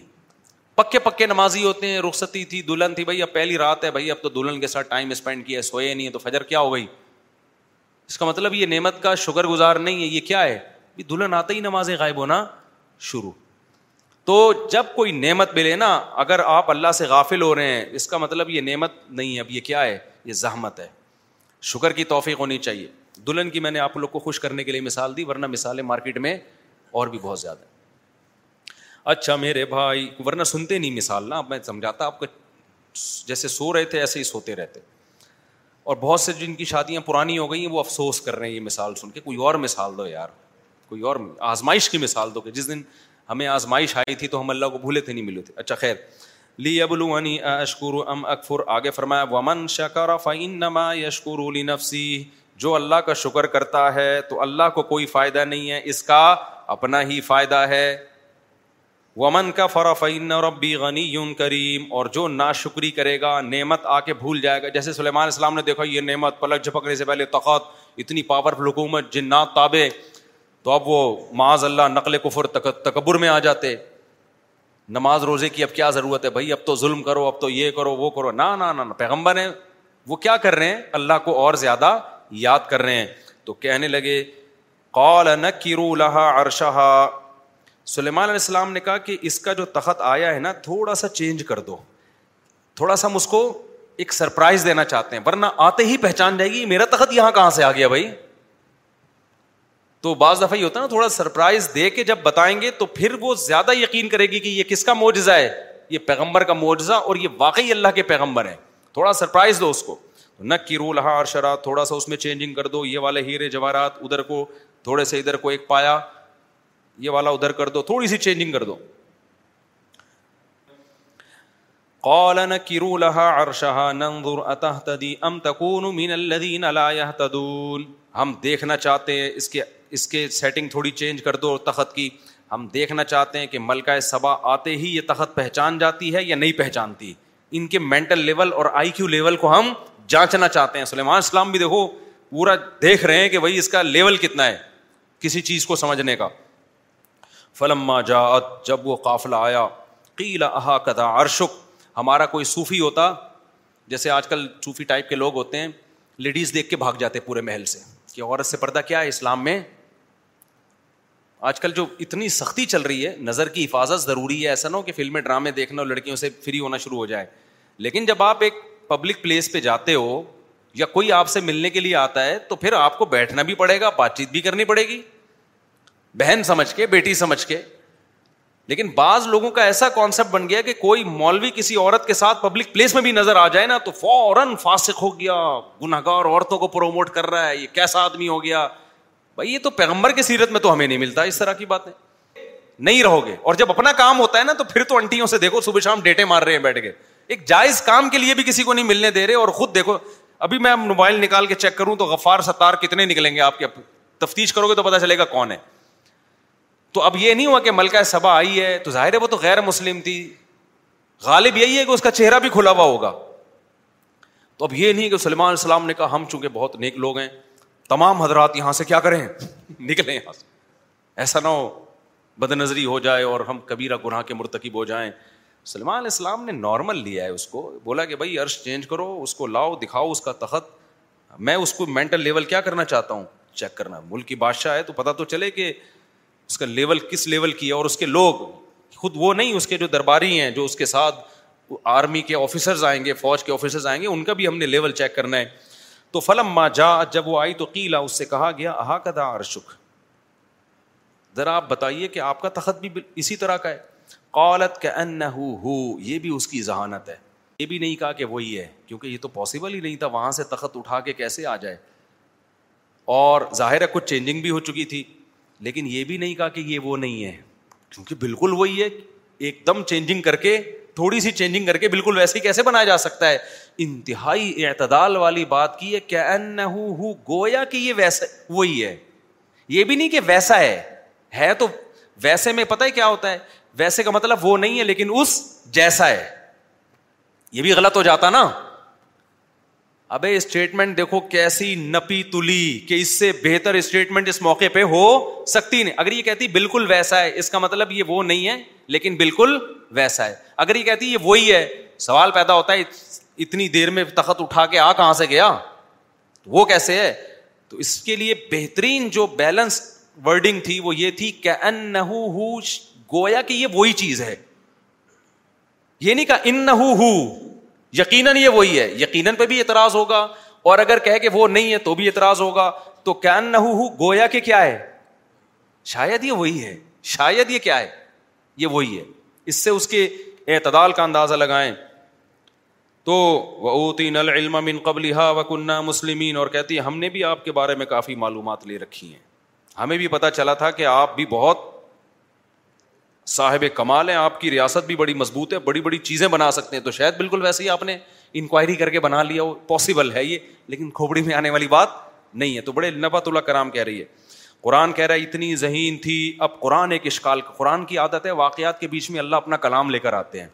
پکے پکے نمازی ہوتے ہیں رخصتی تھی دلہن تھی بھائی اب پہلی رات ہے بھائی اب تو دلہن کے ساتھ ٹائم اسپینڈ کیا سوئے نہیں ہے تو فجر کیا ہو گئی اس کا مطلب یہ نعمت کا شکر گزار نہیں ہے یہ کیا ہے دلہن آتا ہی نمازیں غائب ہونا شروع تو جب کوئی نعمت ملے نا اگر آپ اللہ سے غافل ہو رہے ہیں اس کا مطلب یہ نعمت نہیں ہے اب یہ کیا ہے یہ زحمت ہے شکر کی توفیق ہونی چاہیے دلہن کی میں نے آپ لوگ کو خوش کرنے کے لیے مثال دی ورنہ مثالیں مارکیٹ میں اور بھی بہت زیادہ ہیں اچھا میرے بھائی ورنہ سنتے نہیں مثال نا اب میں سمجھاتا آپ کو جیسے سو رہے تھے ایسے ہی سوتے رہتے اور بہت سے جن کی شادیاں پرانی ہو گئی ہیں وہ افسوس کر رہے ہیں یہ مثال سن کے کوئی اور مثال دو یار کوئی اور آزمائش کی مثال دو کہ جس دن ہمیں آزمائش آئی تھی تو ہم اللہ کو بھولے تھے نہیں ملے تھے اچھا خیر لی ابلو انی اشکر ام اکفر آگے فرمایا ومن شکر فعین نما یشکر نفسی جو اللہ کا شکر کرتا ہے تو اللہ کو کوئی فائدہ نہیں ہے اس کا اپنا ہی فائدہ ہے ومن کا فرافعین اور ربی غنی یون کریم اور جو نا شکری کرے گا نعمت آ کے بھول جائے گا جیسے سلیمان اسلام نے دیکھا یہ نعمت پلک جھپکنے سے پہلے تخت اتنی پاورفل حکومت جنات تابے تو اب وہ معاذ اللہ نقل کفر تکبر میں آ جاتے نماز روزے کی اب کیا ضرورت ہے بھائی اب تو ظلم کرو اب تو یہ کرو وہ کرو نہ پیغمبر ہیں وہ کیا کر رہے ہیں اللہ کو اور زیادہ یاد کر رہے ہیں تو کہنے لگے قال نکرو لہا اللہ عرشہ سلیمان علیہ السلام نے کہا کہ اس کا جو تخت آیا ہے نا تھوڑا سا چینج کر دو تھوڑا سا ہم اس کو ایک سرپرائز دینا چاہتے ہیں ورنہ آتے ہی پہچان جائے گی میرا تخت یہاں کہاں سے آ گیا بھائی تو بعض دفعہ یہ ہوتا ہے نا تھوڑا سرپرائز دے کے جب بتائیں گے تو پھر وہ زیادہ یقین کرے گی کہ یہ کس کا معجزہ ہے یہ پیغمبر کا معجزہ اور یہ واقعی اللہ کے پیغمبر ہیں تھوڑا سرپرائز دو اس کو نہ کرو لہا ارشرا تھوڑا سا اس میں چینجنگ کر دو یہ والے ہیرے جواہرات ادھر کو تھوڑے سے ادھر کو ایک پایا یہ والا ادھر کر دو تھوڑی سی چینجنگ کر دو قال نكروا لها عرشها ننظر اتهتدي ام تكون من الذين لا يهتدون ہم دیکھنا چاہتے ہیں اس کے اس کے سیٹنگ تھوڑی چینج کر دو تخت کی ہم دیکھنا چاہتے ہیں کہ ملکہ صبا آتے ہی یہ تخت پہچان جاتی ہے یا نہیں پہچانتی ان کے مینٹل لیول اور آئی کیو لیول کو ہم جانچنا چاہتے ہیں سلیمان اسلام بھی دیکھو پورا دیکھ رہے ہیں کہ بھائی اس کا لیول کتنا ہے کسی چیز کو سمجھنے کا فلما جاعت جب وہ قافلہ آیا قیلا کدا ارشک ہمارا کوئی صوفی ہوتا جیسے آج کل صوفی ٹائپ کے لوگ ہوتے ہیں لیڈیز دیکھ کے بھاگ جاتے پورے محل سے کہ عورت سے پردہ کیا ہے اسلام میں آج کل جو اتنی سختی چل رہی ہے نظر کی حفاظت ضروری ہے ایسا نہ ہو کہ فلمیں ڈرامے دیکھنا اور لڑکیوں سے فری ہونا شروع ہو جائے لیکن جب آپ ایک پبلک پلیس پہ جاتے ہو یا کوئی آپ سے ملنے کے لیے آتا ہے تو پھر آپ کو بیٹھنا بھی پڑے گا بات چیت بھی کرنی پڑے گی بہن سمجھ کے بیٹی سمجھ کے لیکن بعض لوگوں کا ایسا کانسیپٹ بن گیا کہ کوئی مولوی کسی عورت کے ساتھ پبلک پلیس میں بھی نظر آ جائے نا تو فوراً فاسق ہو گیا گناہ گار عورتوں کو پروموٹ کر رہا ہے یہ کیسا آدمی ہو گیا بھائی یہ تو پیغمبر کی سیرت میں تو ہمیں نہیں ملتا اس طرح کی بات ہے نہیں رہو گے اور جب اپنا کام ہوتا ہے نا تو پھر تو انٹیوں سے دیکھو صبح شام ڈیٹے مار رہے ہیں بیٹھ کے ایک جائز کام کے لیے بھی کسی کو نہیں ملنے دے رہے اور خود دیکھو ابھی میں موبائل نکال کے چیک کروں تو غفار ستار کتنے نکلیں گے آپ کے تفتیش کرو گے تو پتا چلے گا کون ہے تو اب یہ نہیں ہوا کہ ملکہ سبا آئی ہے تو ظاہر ہے وہ تو غیر مسلم تھی غالب یہی ہے کہ اس کا چہرہ بھی کھلا ہوا ہوگا تو اب یہ نہیں کہ سلمان السلام نے کہا ہم چونکہ بہت نیک لوگ ہیں تمام حضرات یہاں سے کیا کریں نکلیں یہاں سے ایسا نہ ہو بد نظری ہو جائے اور ہم کبیرہ گناہ کے مرتکب ہو جائیں سلمان علیہ السلام نے نارمل لیا ہے اس کو بولا کہ بھائی عرش چینج کرو اس کو لاؤ دکھاؤ اس کا تخت میں اس کو مینٹل لیول کیا کرنا چاہتا ہوں چیک کرنا ملک کی بادشاہ ہے تو پتا تو چلے کہ اس کا لیول کس لیول کی ہے اور اس کے لوگ خود وہ نہیں اس کے جو درباری ہیں جو اس کے ساتھ آرمی کے آفیسرز آئیں گے فوج کے آفیسرز آئیں گے ان کا بھی ہم نے لیول چیک کرنا ہے تو فلم جا جب وہ آئی تو قیلا اس سے کہا گیا ذرا آپ بتائیے کہ آپ کا تخت بھی اسی طرح کا ہے قولت کا ان یہ بھی اس کی ذہانت ہے یہ بھی نہیں کہا کہ وہی ہے کیونکہ یہ تو پاسبل ہی نہیں تھا وہاں سے تخت اٹھا کے کیسے آ جائے اور ظاہر ہے کچھ چینجنگ بھی ہو چکی تھی لیکن یہ بھی نہیں کہا کہ یہ وہ نہیں ہے کیونکہ بالکل وہی ہے ایک دم چینجنگ کر کے تھوڑی سی چینجنگ کر کے بالکل ویسے ہی کیسے بنایا جا سکتا ہے انتہائی اعتدال والی بات کی ہے گویا کہ یہ ویسا وہی ہے یہ بھی نہیں کہ ویسا ہے ہے تو ویسے میں پتہ ہے کیا ہوتا ہے ویسے کا مطلب وہ نہیں ہے لیکن اس جیسا ہے یہ بھی غلط ہو جاتا نا ابے اسٹیٹمنٹ دیکھو کیسی نپی تلی کہ اس سے بہتر اسٹیٹمنٹ اس موقع پہ ہو سکتی نہیں اگر یہ کہتی بالکل ویسا ہے اس کا مطلب یہ وہ نہیں ہے لیکن بالکل ویسا ہے اگر یہ کہتی یہ وہی ہے سوال پیدا ہوتا ہے اتنی دیر میں تخت اٹھا کے آ کہاں سے گیا وہ کیسے ہے تو اس کے لیے بہترین جو بیلنس ورڈنگ تھی وہ یہ تھی کہ ان گویا کہ یہ وہی چیز ہے یہ نہیں کہا انہ یقیناً یہ وہی ہے یقیناً پہ بھی اعتراض ہوگا اور اگر کہ وہ نہیں ہے تو بھی اعتراض ہوگا تو کین نہ ہو گویا کہ کیا ہے شاید یہ وہی ہے شاید یہ کیا ہے یہ وہی ہے اس سے اس کے اعتدال کا اندازہ لگائیں تو وہ تین العلم قبلہ وکنہ مسلمین اور کہتی ہم نے بھی آپ کے بارے میں کافی معلومات لے رکھی ہیں ہمیں بھی پتہ چلا تھا کہ آپ بھی بہت صاحب کمال ہیں آپ کی ریاست بھی بڑی مضبوط ہے بڑی بڑی چیزیں بنا سکتے ہیں تو شاید بالکل ویسے ہی آپ نے انکوائری کر کے بنا لیا وہ پاسبل ہے یہ لیکن کھوپڑی میں آنے والی بات نہیں ہے تو بڑے نبات اللہ کرام کہہ رہی ہے قرآن کہہ رہا ہے اتنی ذہین تھی اب قرآن ایک اشکال قرآن کی عادت ہے واقعات کے بیچ میں اللہ اپنا کلام لے کر آتے ہیں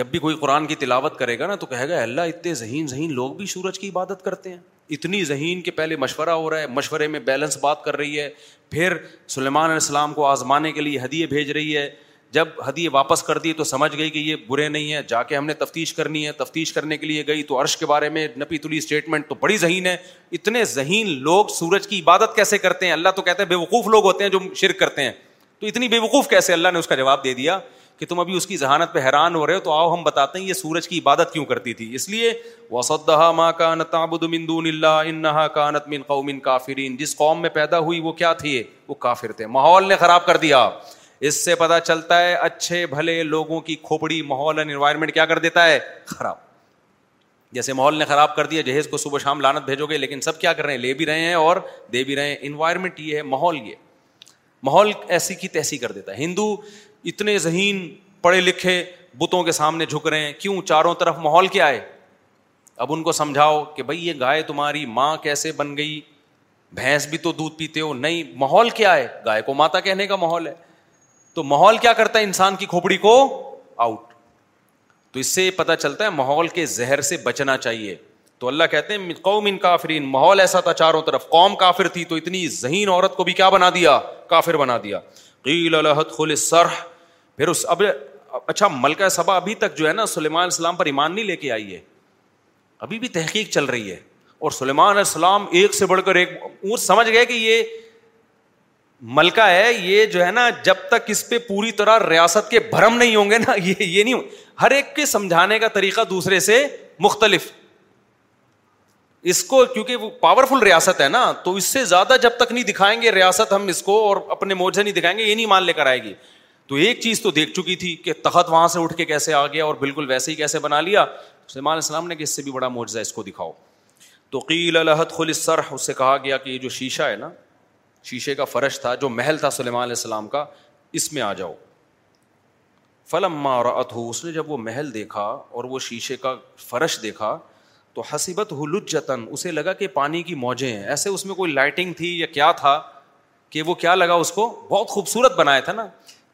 جب بھی کوئی قرآن کی تلاوت کرے گا نا تو کہے گا اللہ اتنے ذہین ذہین لوگ بھی سورج کی عبادت کرتے ہیں اتنی ذہین کہ پہلے مشورہ ہو رہا ہے مشورے میں بیلنس بات کر رہی ہے پھر سلیمان علیہ السلام کو آزمانے کے لیے ہدیے بھیج رہی ہے جب ہدیے واپس کر دیے تو سمجھ گئی کہ یہ برے نہیں ہے جا کے ہم نے تفتیش کرنی ہے تفتیش کرنے کے لیے گئی تو عرش کے بارے میں نپی تلی اسٹیٹمنٹ تو بڑی ذہین ہے اتنے ذہین لوگ سورج کی عبادت کیسے کرتے ہیں اللہ تو کہتے ہیں بے وقوف لوگ ہوتے ہیں جو شرک کرتے ہیں تو اتنی بے وقوف کیسے اللہ نے اس کا جواب دے دیا کہ تم ابھی اس کی ذہانت پہ حیران ہو رہے ہو تو آؤ ہم بتاتے ہیں یہ سورج کی عبادت کیوں کرتی تھی اس لیے وسدہ ماں کا من اللہ انہا قوم کافرین جس میں پیدا ہوئی وہ کیا وہ کافر تھے ماحول نے خراب کر دیا اس سے پتا چلتا ہے اچھے بھلے لوگوں کی کھوپڑی ماحول اینڈ انوائرمنٹ کیا کر دیتا ہے خراب جیسے ماحول نے خراب کر دیا جہیز کو صبح شام لانت بھیجو گے لیکن سب کیا کر رہے ہیں لے بھی رہے ہیں اور دے بھی رہے ہیں انوائرمنٹ یہ ہے ماحول یہ ماحول ایسی کی تیسی کر دیتا ہے ہندو اتنے ذہین پڑھے لکھے بتوں کے سامنے جھک رہے ہیں کیوں چاروں طرف ماحول کیا ہے اب ان کو سمجھاؤ کہ بھائی یہ گائے تمہاری ماں کیسے بن گئی بھینس بھی تو دودھ پیتے ہو نہیں ماحول کیا ہے گائے کو ماتا کہنے کا ماحول ہے تو ماحول کیا کرتا ہے انسان کی کھوپڑی کو آؤٹ تو اس سے پتا چلتا ہے ماحول کے زہر سے بچنا چاہیے تو اللہ کہتے ہیں قوم ان کافرین ماحول ایسا تھا چاروں طرف قوم کافر تھی تو اتنی ذہین عورت کو بھی کیا بنا دیا کافر بنا دیا قیل خل سرح پھر اس اب اچھا ملکہ سبا ابھی تک جو ہے نا سلیمان اسلام پر ایمان نہیں لے کے آئی ہے ابھی بھی تحقیق چل رہی ہے اور سلیمان اسلام ایک سے بڑھ کر ایک سمجھ گئے کہ یہ ملکہ ہے یہ جو ہے نا جب تک اس پہ پوری طرح ریاست کے بھرم نہیں ہوں گے نا یہ نہیں ہر ایک کے سمجھانے کا طریقہ دوسرے سے مختلف اس کو کیونکہ وہ پاورفل ریاست ہے نا تو اس سے زیادہ جب تک نہیں دکھائیں گے ریاست ہم اس کو اور اپنے موجے نہیں دکھائیں گے یہ نہیں مان لے کر آئے گی تو ایک چیز تو دیکھ چکی تھی کہ تخت وہاں سے اٹھ کے کیسے آ گیا اور بالکل ویسے ہی کیسے بنا لیا سلمان نے کہ اس اس اس سے سے بھی بڑا معجزہ کو دکھاؤ تو قیل الحت خل کہا گیا کہ یہ جو شیشہ ہے نا شیشے کا فرش تھا جو محل تھا سلیمان علیہ السلام کا اس اس میں آ جاؤ فلم نے جب وہ محل دیکھا اور وہ شیشے کا فرش دیکھا تو حسیبت اسے لگا کہ پانی کی موجیں ہیں ایسے اس میں کوئی لائٹنگ تھی یا کیا تھا کہ وہ کیا لگا اس کو بہت خوبصورت بنایا تھا نا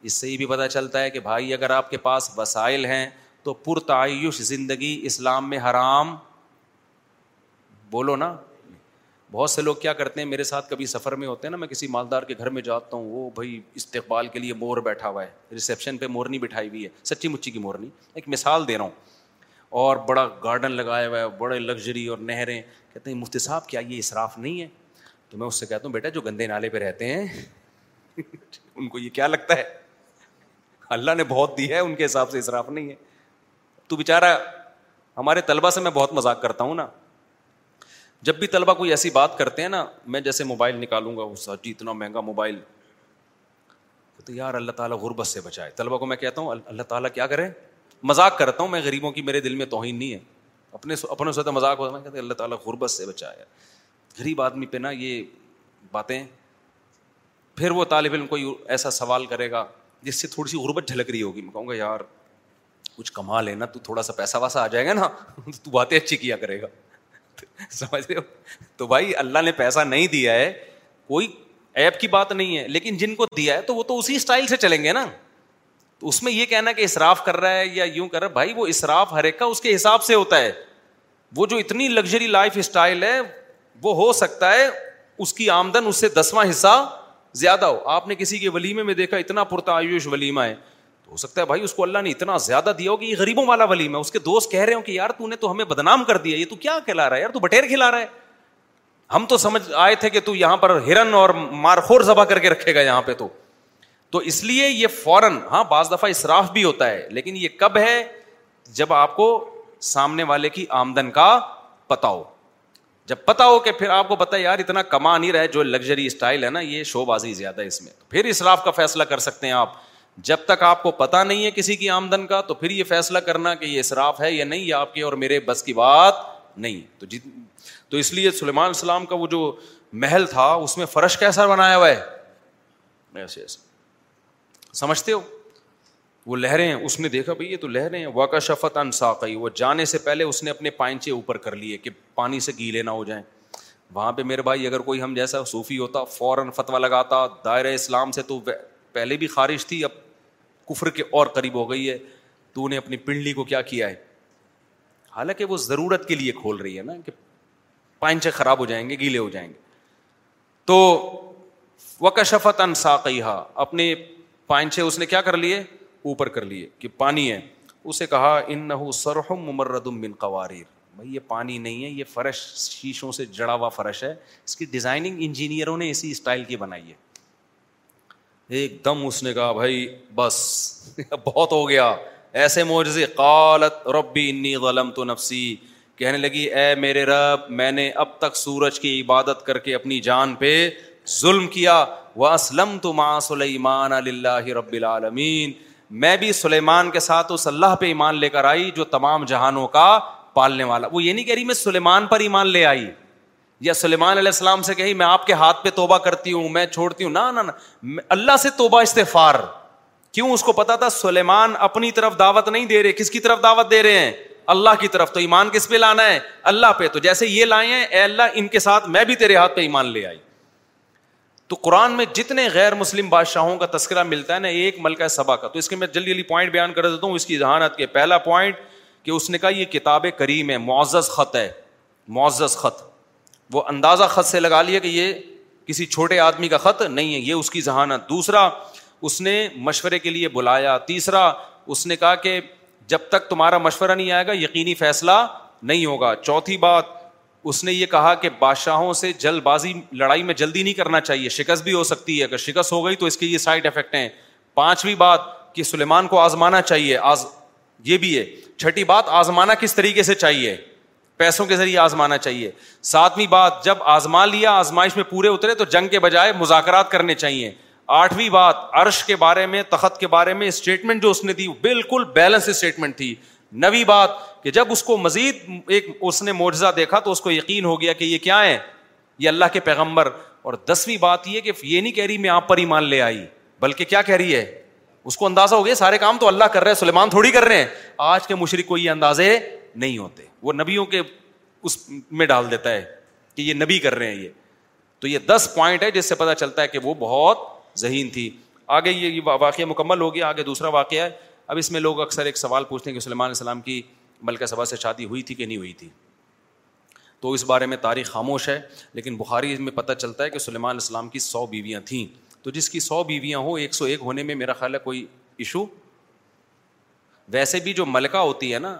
اس سے یہ بھی پتہ چلتا ہے کہ بھائی اگر آپ کے پاس وسائل ہیں تو پرتعیش زندگی اسلام میں حرام بولو نا بہت سے لوگ کیا کرتے ہیں میرے ساتھ کبھی سفر میں ہوتے ہیں نا میں کسی مالدار کے گھر میں جاتا ہوں وہ بھائی استقبال کے لیے مور بیٹھا ہوا ہے ریسیپشن پہ مورنی بٹھائی ہوئی ہے سچی مچی کی مورنی ایک مثال دے رہا ہوں اور بڑا گارڈن لگایا ہوا ہے بڑے لگژری اور نہریں کہتے ہیں مفتی صاحب کیا یہ اصراف نہیں ہے تو میں اس سے کہتا ہوں بیٹا جو گندے نالے پہ رہتے ہیں ان کو یہ کیا لگتا ہے اللہ نے بہت دی ہے ان کے حساب سے اصراف نہیں ہے تو بےچارا ہمارے طلبا سے میں بہت مذاق کرتا ہوں نا جب بھی طلبا کوئی ایسی بات کرتے ہیں نا میں جیسے موبائل نکالوں گا اس جی اتنا مہنگا موبائل تو یار اللہ تعالیٰ غربت سے بچائے طلبا کو میں کہتا ہوں اللہ تعالیٰ کیا کرے مذاق کرتا ہوں میں غریبوں کی میرے دل میں توہین نہیں ہے اپنے اپنے سے مذاق ہوتا کہتے ہیں اللہ تعالیٰ غربت سے بچایا غریب آدمی پہ نا یہ باتیں پھر وہ طالب علم کوئی ایسا سوال کرے گا جس سے تھوڑی سی غربت جھلک رہی ہوگی میں کہوں گا یار کچھ کما لینا تو تھوڑا سا پیسہ ویسا آ جائے گا نا تو باتیں اچھی کیا کرے گا سمجھ رہے ہو تو بھائی اللہ نے پیسہ نہیں دیا ہے کوئی ایپ کی بات نہیں ہے لیکن جن کو دیا ہے تو وہ تو اسی اسٹائل سے چلیں گے نا تو اس میں یہ کہنا کہ اصراف کر رہا ہے یا یوں کر رہا ہے بھائی وہ اصراف ہر ایک کا اس کے حساب سے ہوتا ہے وہ جو اتنی لگژری لائف اسٹائل ہے وہ ہو سکتا ہے اس کی آمدن اس سے دسواں حصہ زیادہ ہو آپ نے کسی کے ولیمے میں دیکھا اتنا پرتا آیوش ولیمہ ہے تو ہو سکتا ہے بھائی اس کو اللہ نے اتنا زیادہ دیا ہو کہ یہ غریبوں والا ولیمہ ہے اس کے دوست کہہ رہے ہو کہ یار تو نے تو ہمیں بدنام کر دیا یہ تو تو کیا کھلا رہا ہے یار بٹیر کھلا رہا ہے ہم تو سمجھ آئے تھے کہ تو یہاں پر ہرن اور مارخور ذبح کر کے رکھے گا یہاں پہ تو اس لیے یہ فوراً ہاں بعض دفعہ اسراف بھی ہوتا ہے لیکن یہ کب ہے جب آپ کو سامنے والے کی آمدن کا پتا ہو جب پتا ہو کہ پھر آپ کو پتا یار اتنا کما نہیں رہا جو لگژری اسٹائل ہے نا یہ شو بازی زیادہ ہے اس میں پھر اسراف کا فیصلہ کر سکتے ہیں آپ جب تک آپ کو پتا نہیں ہے کسی کی آمدن کا تو پھر یہ فیصلہ کرنا کہ یہ اسراف ہے یا نہیں یہ آپ کے اور میرے بس کی بات نہیں تو جت... تو اس لیے سلیمان اسلام کا وہ جو محل تھا اس میں فرش کیسا بنایا ہوا ہے سمجھتے ہو وہ لہریں ہیں اس نے دیکھا بھائی یہ تو لہریں ہیں واقع شفت انساکی وہ جانے سے پہلے اس نے اپنے پائنچے اوپر کر لیے کہ پانی سے گیلے نہ ہو جائیں وہاں پہ میرے بھائی اگر کوئی ہم جیسا صوفی ہوتا فوراً فتوا لگاتا دائرۂ اسلام سے تو پہلے بھی خارش تھی اب کفر کے اور قریب ہو گئی ہے تو انہیں اپنی پنڈلی کو کیا کیا ہے حالانکہ وہ ضرورت کے لیے کھول رہی ہے نا کہ پائنچے خراب ہو جائیں گے گیلے ہو جائیں گے تو وکشفت انساقیہ اپنے پائنچے اس نے کیا کر لیے اوپر کر لیے کہ پانی ہے اسے کہا ان نہ سرحم قواریر بھائی یہ پانی نہیں ہے یہ فرش شیشوں سے جڑا ہوا فرش ہے اس کی کی ڈیزائننگ انجینئروں نے اسی اسٹائل بنائی ہے ایک دم اس نے کہا بھائی بس بہت ہو گیا ایسے معجزے قالت ربی انی غلم تو نفسی کہنے لگی اے میرے رب میں نے اب تک سورج کی عبادت کر کے اپنی جان پہ ظلم کیا وہ اسلم تو ماں اللہ رب العالمین میں بھی سلیمان کے ساتھ اس اللہ پہ ایمان لے کر آئی جو تمام جہانوں کا پالنے والا وہ یہ نہیں کہہ رہی میں سلیمان پر ایمان لے آئی یا سلیمان علیہ السلام سے کہی میں آپ کے ہاتھ پہ توبہ کرتی ہوں میں چھوڑتی ہوں نہ اللہ سے توبہ استفار کیوں اس کو پتا تھا سلیمان اپنی طرف دعوت نہیں دے رہے کس کی طرف دعوت دے رہے ہیں اللہ کی طرف تو ایمان کس پہ لانا ہے اللہ پہ تو جیسے یہ لائے ہیں اے اللہ ان کے ساتھ میں بھی تیرے ہاتھ پہ ایمان لے آئی تو قرآن میں جتنے غیر مسلم بادشاہوں کا تذکرہ ملتا ہے نا ایک ملکہ سبا کا تو اس کے میں جلدی جلدی پوائنٹ بیان کر دیتا ہوں اس کی ذہانت کے پہلا پوائنٹ کہ اس نے کہا یہ کتاب کریم ہے معزز خط ہے معزز خط وہ اندازہ خط سے لگا لیا کہ یہ کسی چھوٹے آدمی کا خط نہیں ہے یہ اس کی ذہانت دوسرا اس نے مشورے کے لیے بلایا تیسرا اس نے کہا کہ جب تک تمہارا مشورہ نہیں آئے گا یقینی فیصلہ نہیں ہوگا چوتھی بات اس نے یہ کہا کہ بادشاہوں سے جلد بازی لڑائی میں جلدی نہیں کرنا چاہیے شکست بھی ہو سکتی ہے اگر شکست ہو گئی تو اس کے یہ سائڈ افیکٹ ہیں پانچویں بات کہ سلیمان کو آزمانا چاہیے آز یہ بھی ہے چھٹی بات آزمانا کس طریقے سے چاہیے پیسوں کے ذریعے آزمانا چاہیے ساتویں بات جب آزما لیا آزمائش میں پورے اترے تو جنگ کے بجائے مذاکرات کرنے چاہیے آٹھویں بات عرش کے بارے میں تخت کے بارے میں اسٹیٹمنٹ جو اس نے دی بالکل بیلنس اسٹیٹمنٹ تھی نوی بات کہ جب اس کو مزید ایک اس نے معجزہ دیکھا تو اس کو یقین ہو گیا کہ یہ کیا ہے یہ اللہ کے پیغمبر اور دسویں بات یہ کہ یہ نہیں کہہ رہی میں آپ پر ایمان لے آئی بلکہ کیا کہہ رہی ہے اس کو اندازہ ہو گیا سارے کام تو اللہ کر رہے ہیں سلیمان تھوڑی کر رہے ہیں آج کے مشرق کو یہ اندازے نہیں ہوتے وہ نبیوں کے اس میں ڈال دیتا ہے کہ یہ نبی کر رہے ہیں یہ تو یہ دس پوائنٹ ہے جس سے پتا چلتا ہے کہ وہ بہت ذہین تھی آگے یہ واقعہ مکمل ہو گیا آگے دوسرا واقعہ ہے اب اس میں لوگ اکثر ایک سوال پوچھتے ہیں کہ سلمان علیہ السلام کی ملکہ سبا سے شادی ہوئی تھی کہ نہیں ہوئی تھی تو اس بارے میں تاریخ خاموش ہے لیکن بخاری میں پتہ چلتا ہے کہ سلیمان علیہ السلام کی سو بیویاں تھیں تو جس کی سو بیویاں ہوں ایک سو ایک ہونے میں میرا خیال ہے کوئی ایشو ویسے بھی جو ملکہ ہوتی ہے نا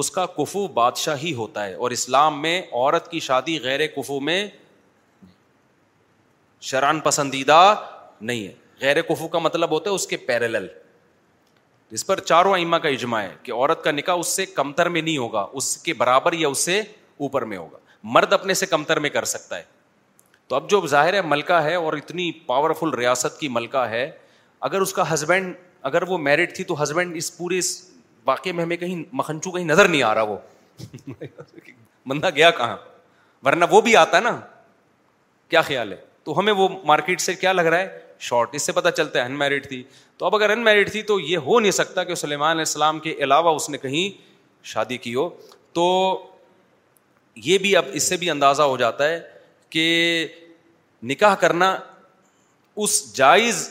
اس کا کفو بادشاہ ہی ہوتا ہے اور اسلام میں عورت کی شادی غیر کفو میں شران پسندیدہ نہیں ہے غیر کفو کا مطلب ہوتا ہے اس کے پیرل پر چاروں کا اجماع ہے کہ عورت کا نکاح اس سے کمتر میں نہیں ہوگا اس اس کے برابر یا سے اوپر میں ہوگا مرد اپنے سے کمتر میں کر سکتا ہے تو اب جو ظاہر ہے ملکہ ہے اور اتنی پاورفل ریاست کی ملکہ ہے اگر اس کا ہسبینڈ اگر وہ میرڈ تھی تو ہسبینڈ اس پورے اس واقعے میں ہمیں کہیں مکھنچو کہیں نظر نہیں آ رہا وہ بندہ گیا کہاں ورنہ وہ بھی آتا ہے نا کیا خیال ہے تو ہمیں وہ مارکیٹ سے کیا لگ رہا ہے شارٹ اس سے پتہ چلتا ہے ان میرڈ تھی تو اب اگر ان میرڈ تھی تو یہ ہو نہیں سکتا کہ سلیمان علیہ السلام کے علاوہ اس نے کہیں شادی کی ہو تو یہ بھی اب اس سے بھی اندازہ ہو جاتا ہے کہ نکاح کرنا اس جائز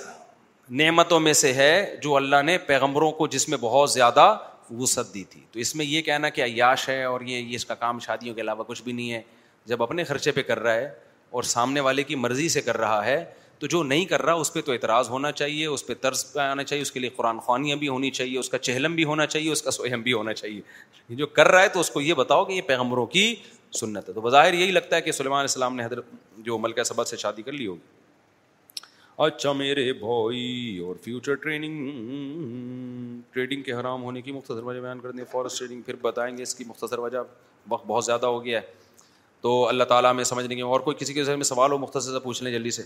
نعمتوں میں سے ہے جو اللہ نے پیغمبروں کو جس میں بہت زیادہ وسعت دی تھی تو اس میں یہ کہنا کہ عیاش ہے اور یہ اس کا کام شادیوں کے علاوہ کچھ بھی نہیں ہے جب اپنے خرچے پہ کر رہا ہے اور سامنے والے کی مرضی سے کر رہا ہے تو جو نہیں کر رہا اس پہ تو اعتراض ہونا چاہیے اس پہ طرز پہ آنا چاہیے اس کے لیے قرآن خوانیاں بھی ہونی چاہیے اس کا چہلم بھی ہونا چاہیے اس کا سوہم بھی ہونا چاہیے جو کر رہا ہے تو اس کو یہ بتاؤ کہ یہ پیغمبروں کی سنت ہے تو بظاہر یہی لگتا ہے کہ علیہ السلام نے حضرت جو ملکہ سبق سے شادی کر لی ہوگی اچھا میرے بھائی اور فیوچر ٹریننگ ٹریڈنگ کے حرام ہونے کی مختصر وجہ بیان کر دیں ٹریڈنگ پھر بتائیں گے اس کی مختصر وجہ وقت بہت زیادہ ہو گیا ہے تو اللہ تعالیٰ میں سمجھنے کے اور کوئی کسی کے میں سوال ہو مختصر سے پوچھ لیں جلدی سے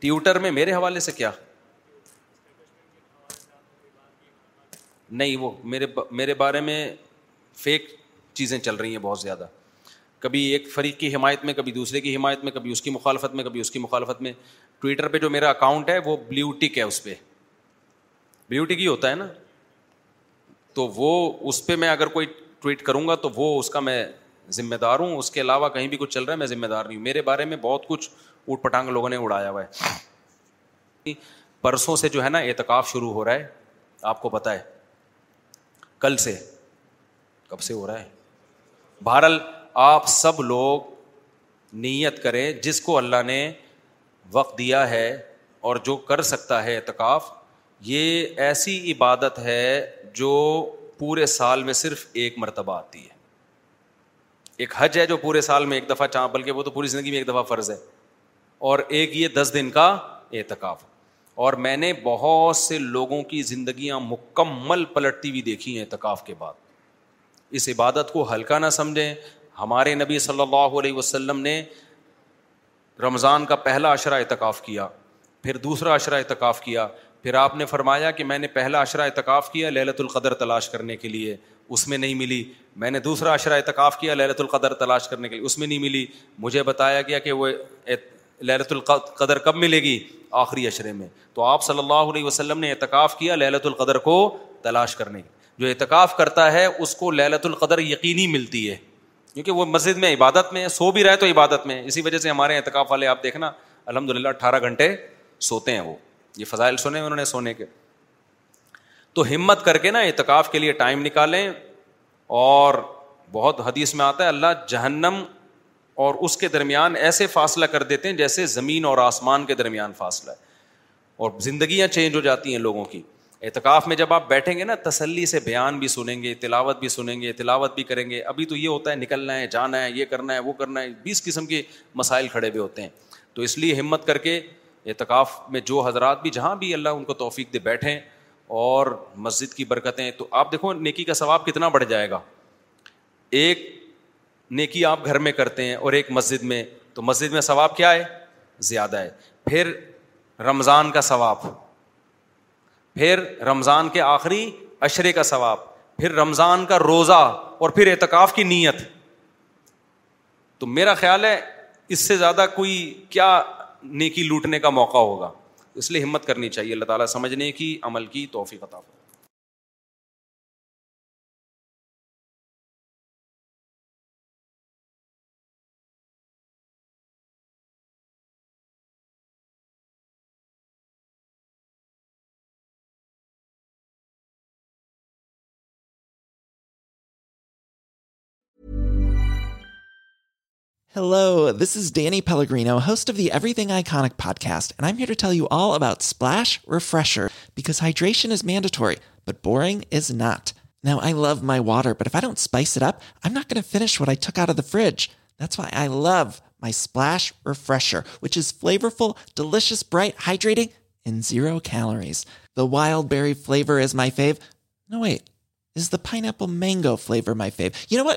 ٹیوٹر میں میرے حوالے سے کیا نہیں وہ میرے میرے بارے میں فیک چیزیں چل رہی ہیں بہت زیادہ کبھی ایک فریق کی حمایت میں کبھی دوسرے کی حمایت میں کبھی اس کی مخالفت میں کبھی اس کی مخالفت میں ٹویٹر پہ جو میرا اکاؤنٹ ہے وہ بلیو ٹک ہے اس پہ بلیو ٹک ہی ہوتا ہے نا تو وہ اس پہ میں اگر کوئی ٹویٹ کروں گا تو وہ اس کا میں ذمہ دار ہوں اس کے علاوہ کہیں بھی کچھ چل رہا ہے میں ذمہ دار نہیں ہوں میرے بارے میں بہت کچھ اوٹ پٹانگ لوگوں نے اڑایا ہوا ہے پرسوں سے جو ہے نا اعتکاف شروع ہو رہا ہے آپ کو پتہ ہے کل سے کب سے ہو رہا ہے بہرحال آپ سب لوگ نیت کریں جس کو اللہ نے وقت دیا ہے اور جو کر سکتا ہے اعتکاف یہ ایسی عبادت ہے جو پورے سال میں صرف ایک مرتبہ آتی ہے ایک حج ہے جو پورے سال میں ایک دفعہ چاہ بلکہ وہ تو پوری زندگی میں ایک دفعہ فرض ہے اور ایک یہ دس دن کا اعتکاف اور میں نے بہت سے لوگوں کی زندگیاں مکمل پلٹتی ہوئی دیکھی ہیں احتکاف کے بعد اس عبادت کو ہلکا نہ سمجھیں ہمارے نبی صلی اللہ علیہ وسلم نے رمضان کا پہلا عشرہ اعتکاف کیا پھر دوسرا عشرہ اعتکاف کیا پھر آپ نے فرمایا کہ میں نے پہلا عشرہ اعتکاف کیا لہلت القدر تلاش کرنے کے لیے اس میں نہیں ملی میں نے دوسرا اشرا اعتکاف کیا للت القدر تلاش کرنے کے لیے اس میں نہیں ملی مجھے بتایا گیا کہ وہ للت القدر کب ملے گی آخری اشرے میں تو آپ صلی اللہ علیہ وسلم نے اعتکاف کیا للت القدر کو تلاش کرنے کی جو اعتکاف کرتا ہے اس کو للت القدر یقینی ملتی ہے کیونکہ وہ مسجد میں عبادت میں سو بھی رہے تو عبادت میں اسی وجہ سے ہمارے اعتکاف والے آپ دیکھنا الحمد للہ اٹھارہ گھنٹے سوتے ہیں وہ یہ فضائل سنے انہوں نے سونے کے تو ہمت کر کے نا اعتکاف کے لیے ٹائم نکالیں اور بہت حدیث میں آتا ہے اللہ جہنم اور اس کے درمیان ایسے فاصلہ کر دیتے ہیں جیسے زمین اور آسمان کے درمیان فاصلہ ہے اور زندگیاں چینج ہو جاتی ہیں لوگوں کی اعتکاف میں جب آپ بیٹھیں گے نا تسلی سے بیان بھی سنیں گے تلاوت بھی سنیں گے تلاوت بھی کریں گے ابھی تو یہ ہوتا ہے نکلنا ہے جانا ہے یہ کرنا ہے وہ کرنا ہے بیس قسم کے مسائل کھڑے ہوئے ہوتے ہیں تو اس لیے ہمت کر کے اعتکاف میں جو حضرات بھی جہاں بھی اللہ ان کو توفیق دے بیٹھیں اور مسجد کی برکتیں تو آپ دیکھو نیکی کا ثواب کتنا بڑھ جائے گا ایک نیکی آپ گھر میں کرتے ہیں اور ایک مسجد میں تو مسجد میں ثواب کیا ہے زیادہ ہے پھر رمضان کا ثواب پھر رمضان کے آخری اشرے کا ثواب پھر رمضان کا روزہ اور پھر اعتکاف کی نیت تو میرا خیال ہے اس سے زیادہ کوئی کیا نیکی لوٹنے کا موقع ہوگا اس لیے ہمت کرنی چاہیے اللہ تعالیٰ سمجھنے کی عمل کی توفیق عطا فرمائے hello this is deal grey no has to be everything I خانک پھاٹ I'm to tell you all about splash refresher because hydration is made with but boring is not no I love my water syrup I'm nickel fish و د fridge love my سپشر which us فلورفلس برائٹریگ zeroes wild berry flavour is my favourite is the pineapple mango flavour my favourite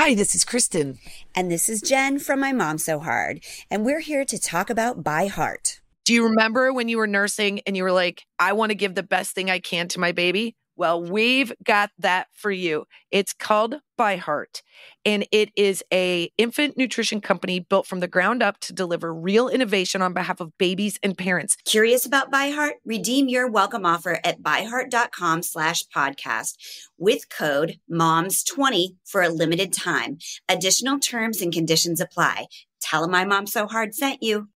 Nursing like my بیبیارٹ And it is a infant nutrition company built from the ground up to deliver real innovation on behalf of babies and parents. Curious about ByHeart? Redeem your welcome offer at byheart.com slash podcast with code MOMS20 for a limited time. Additional terms and conditions apply. Tell them my mom so hard sent you.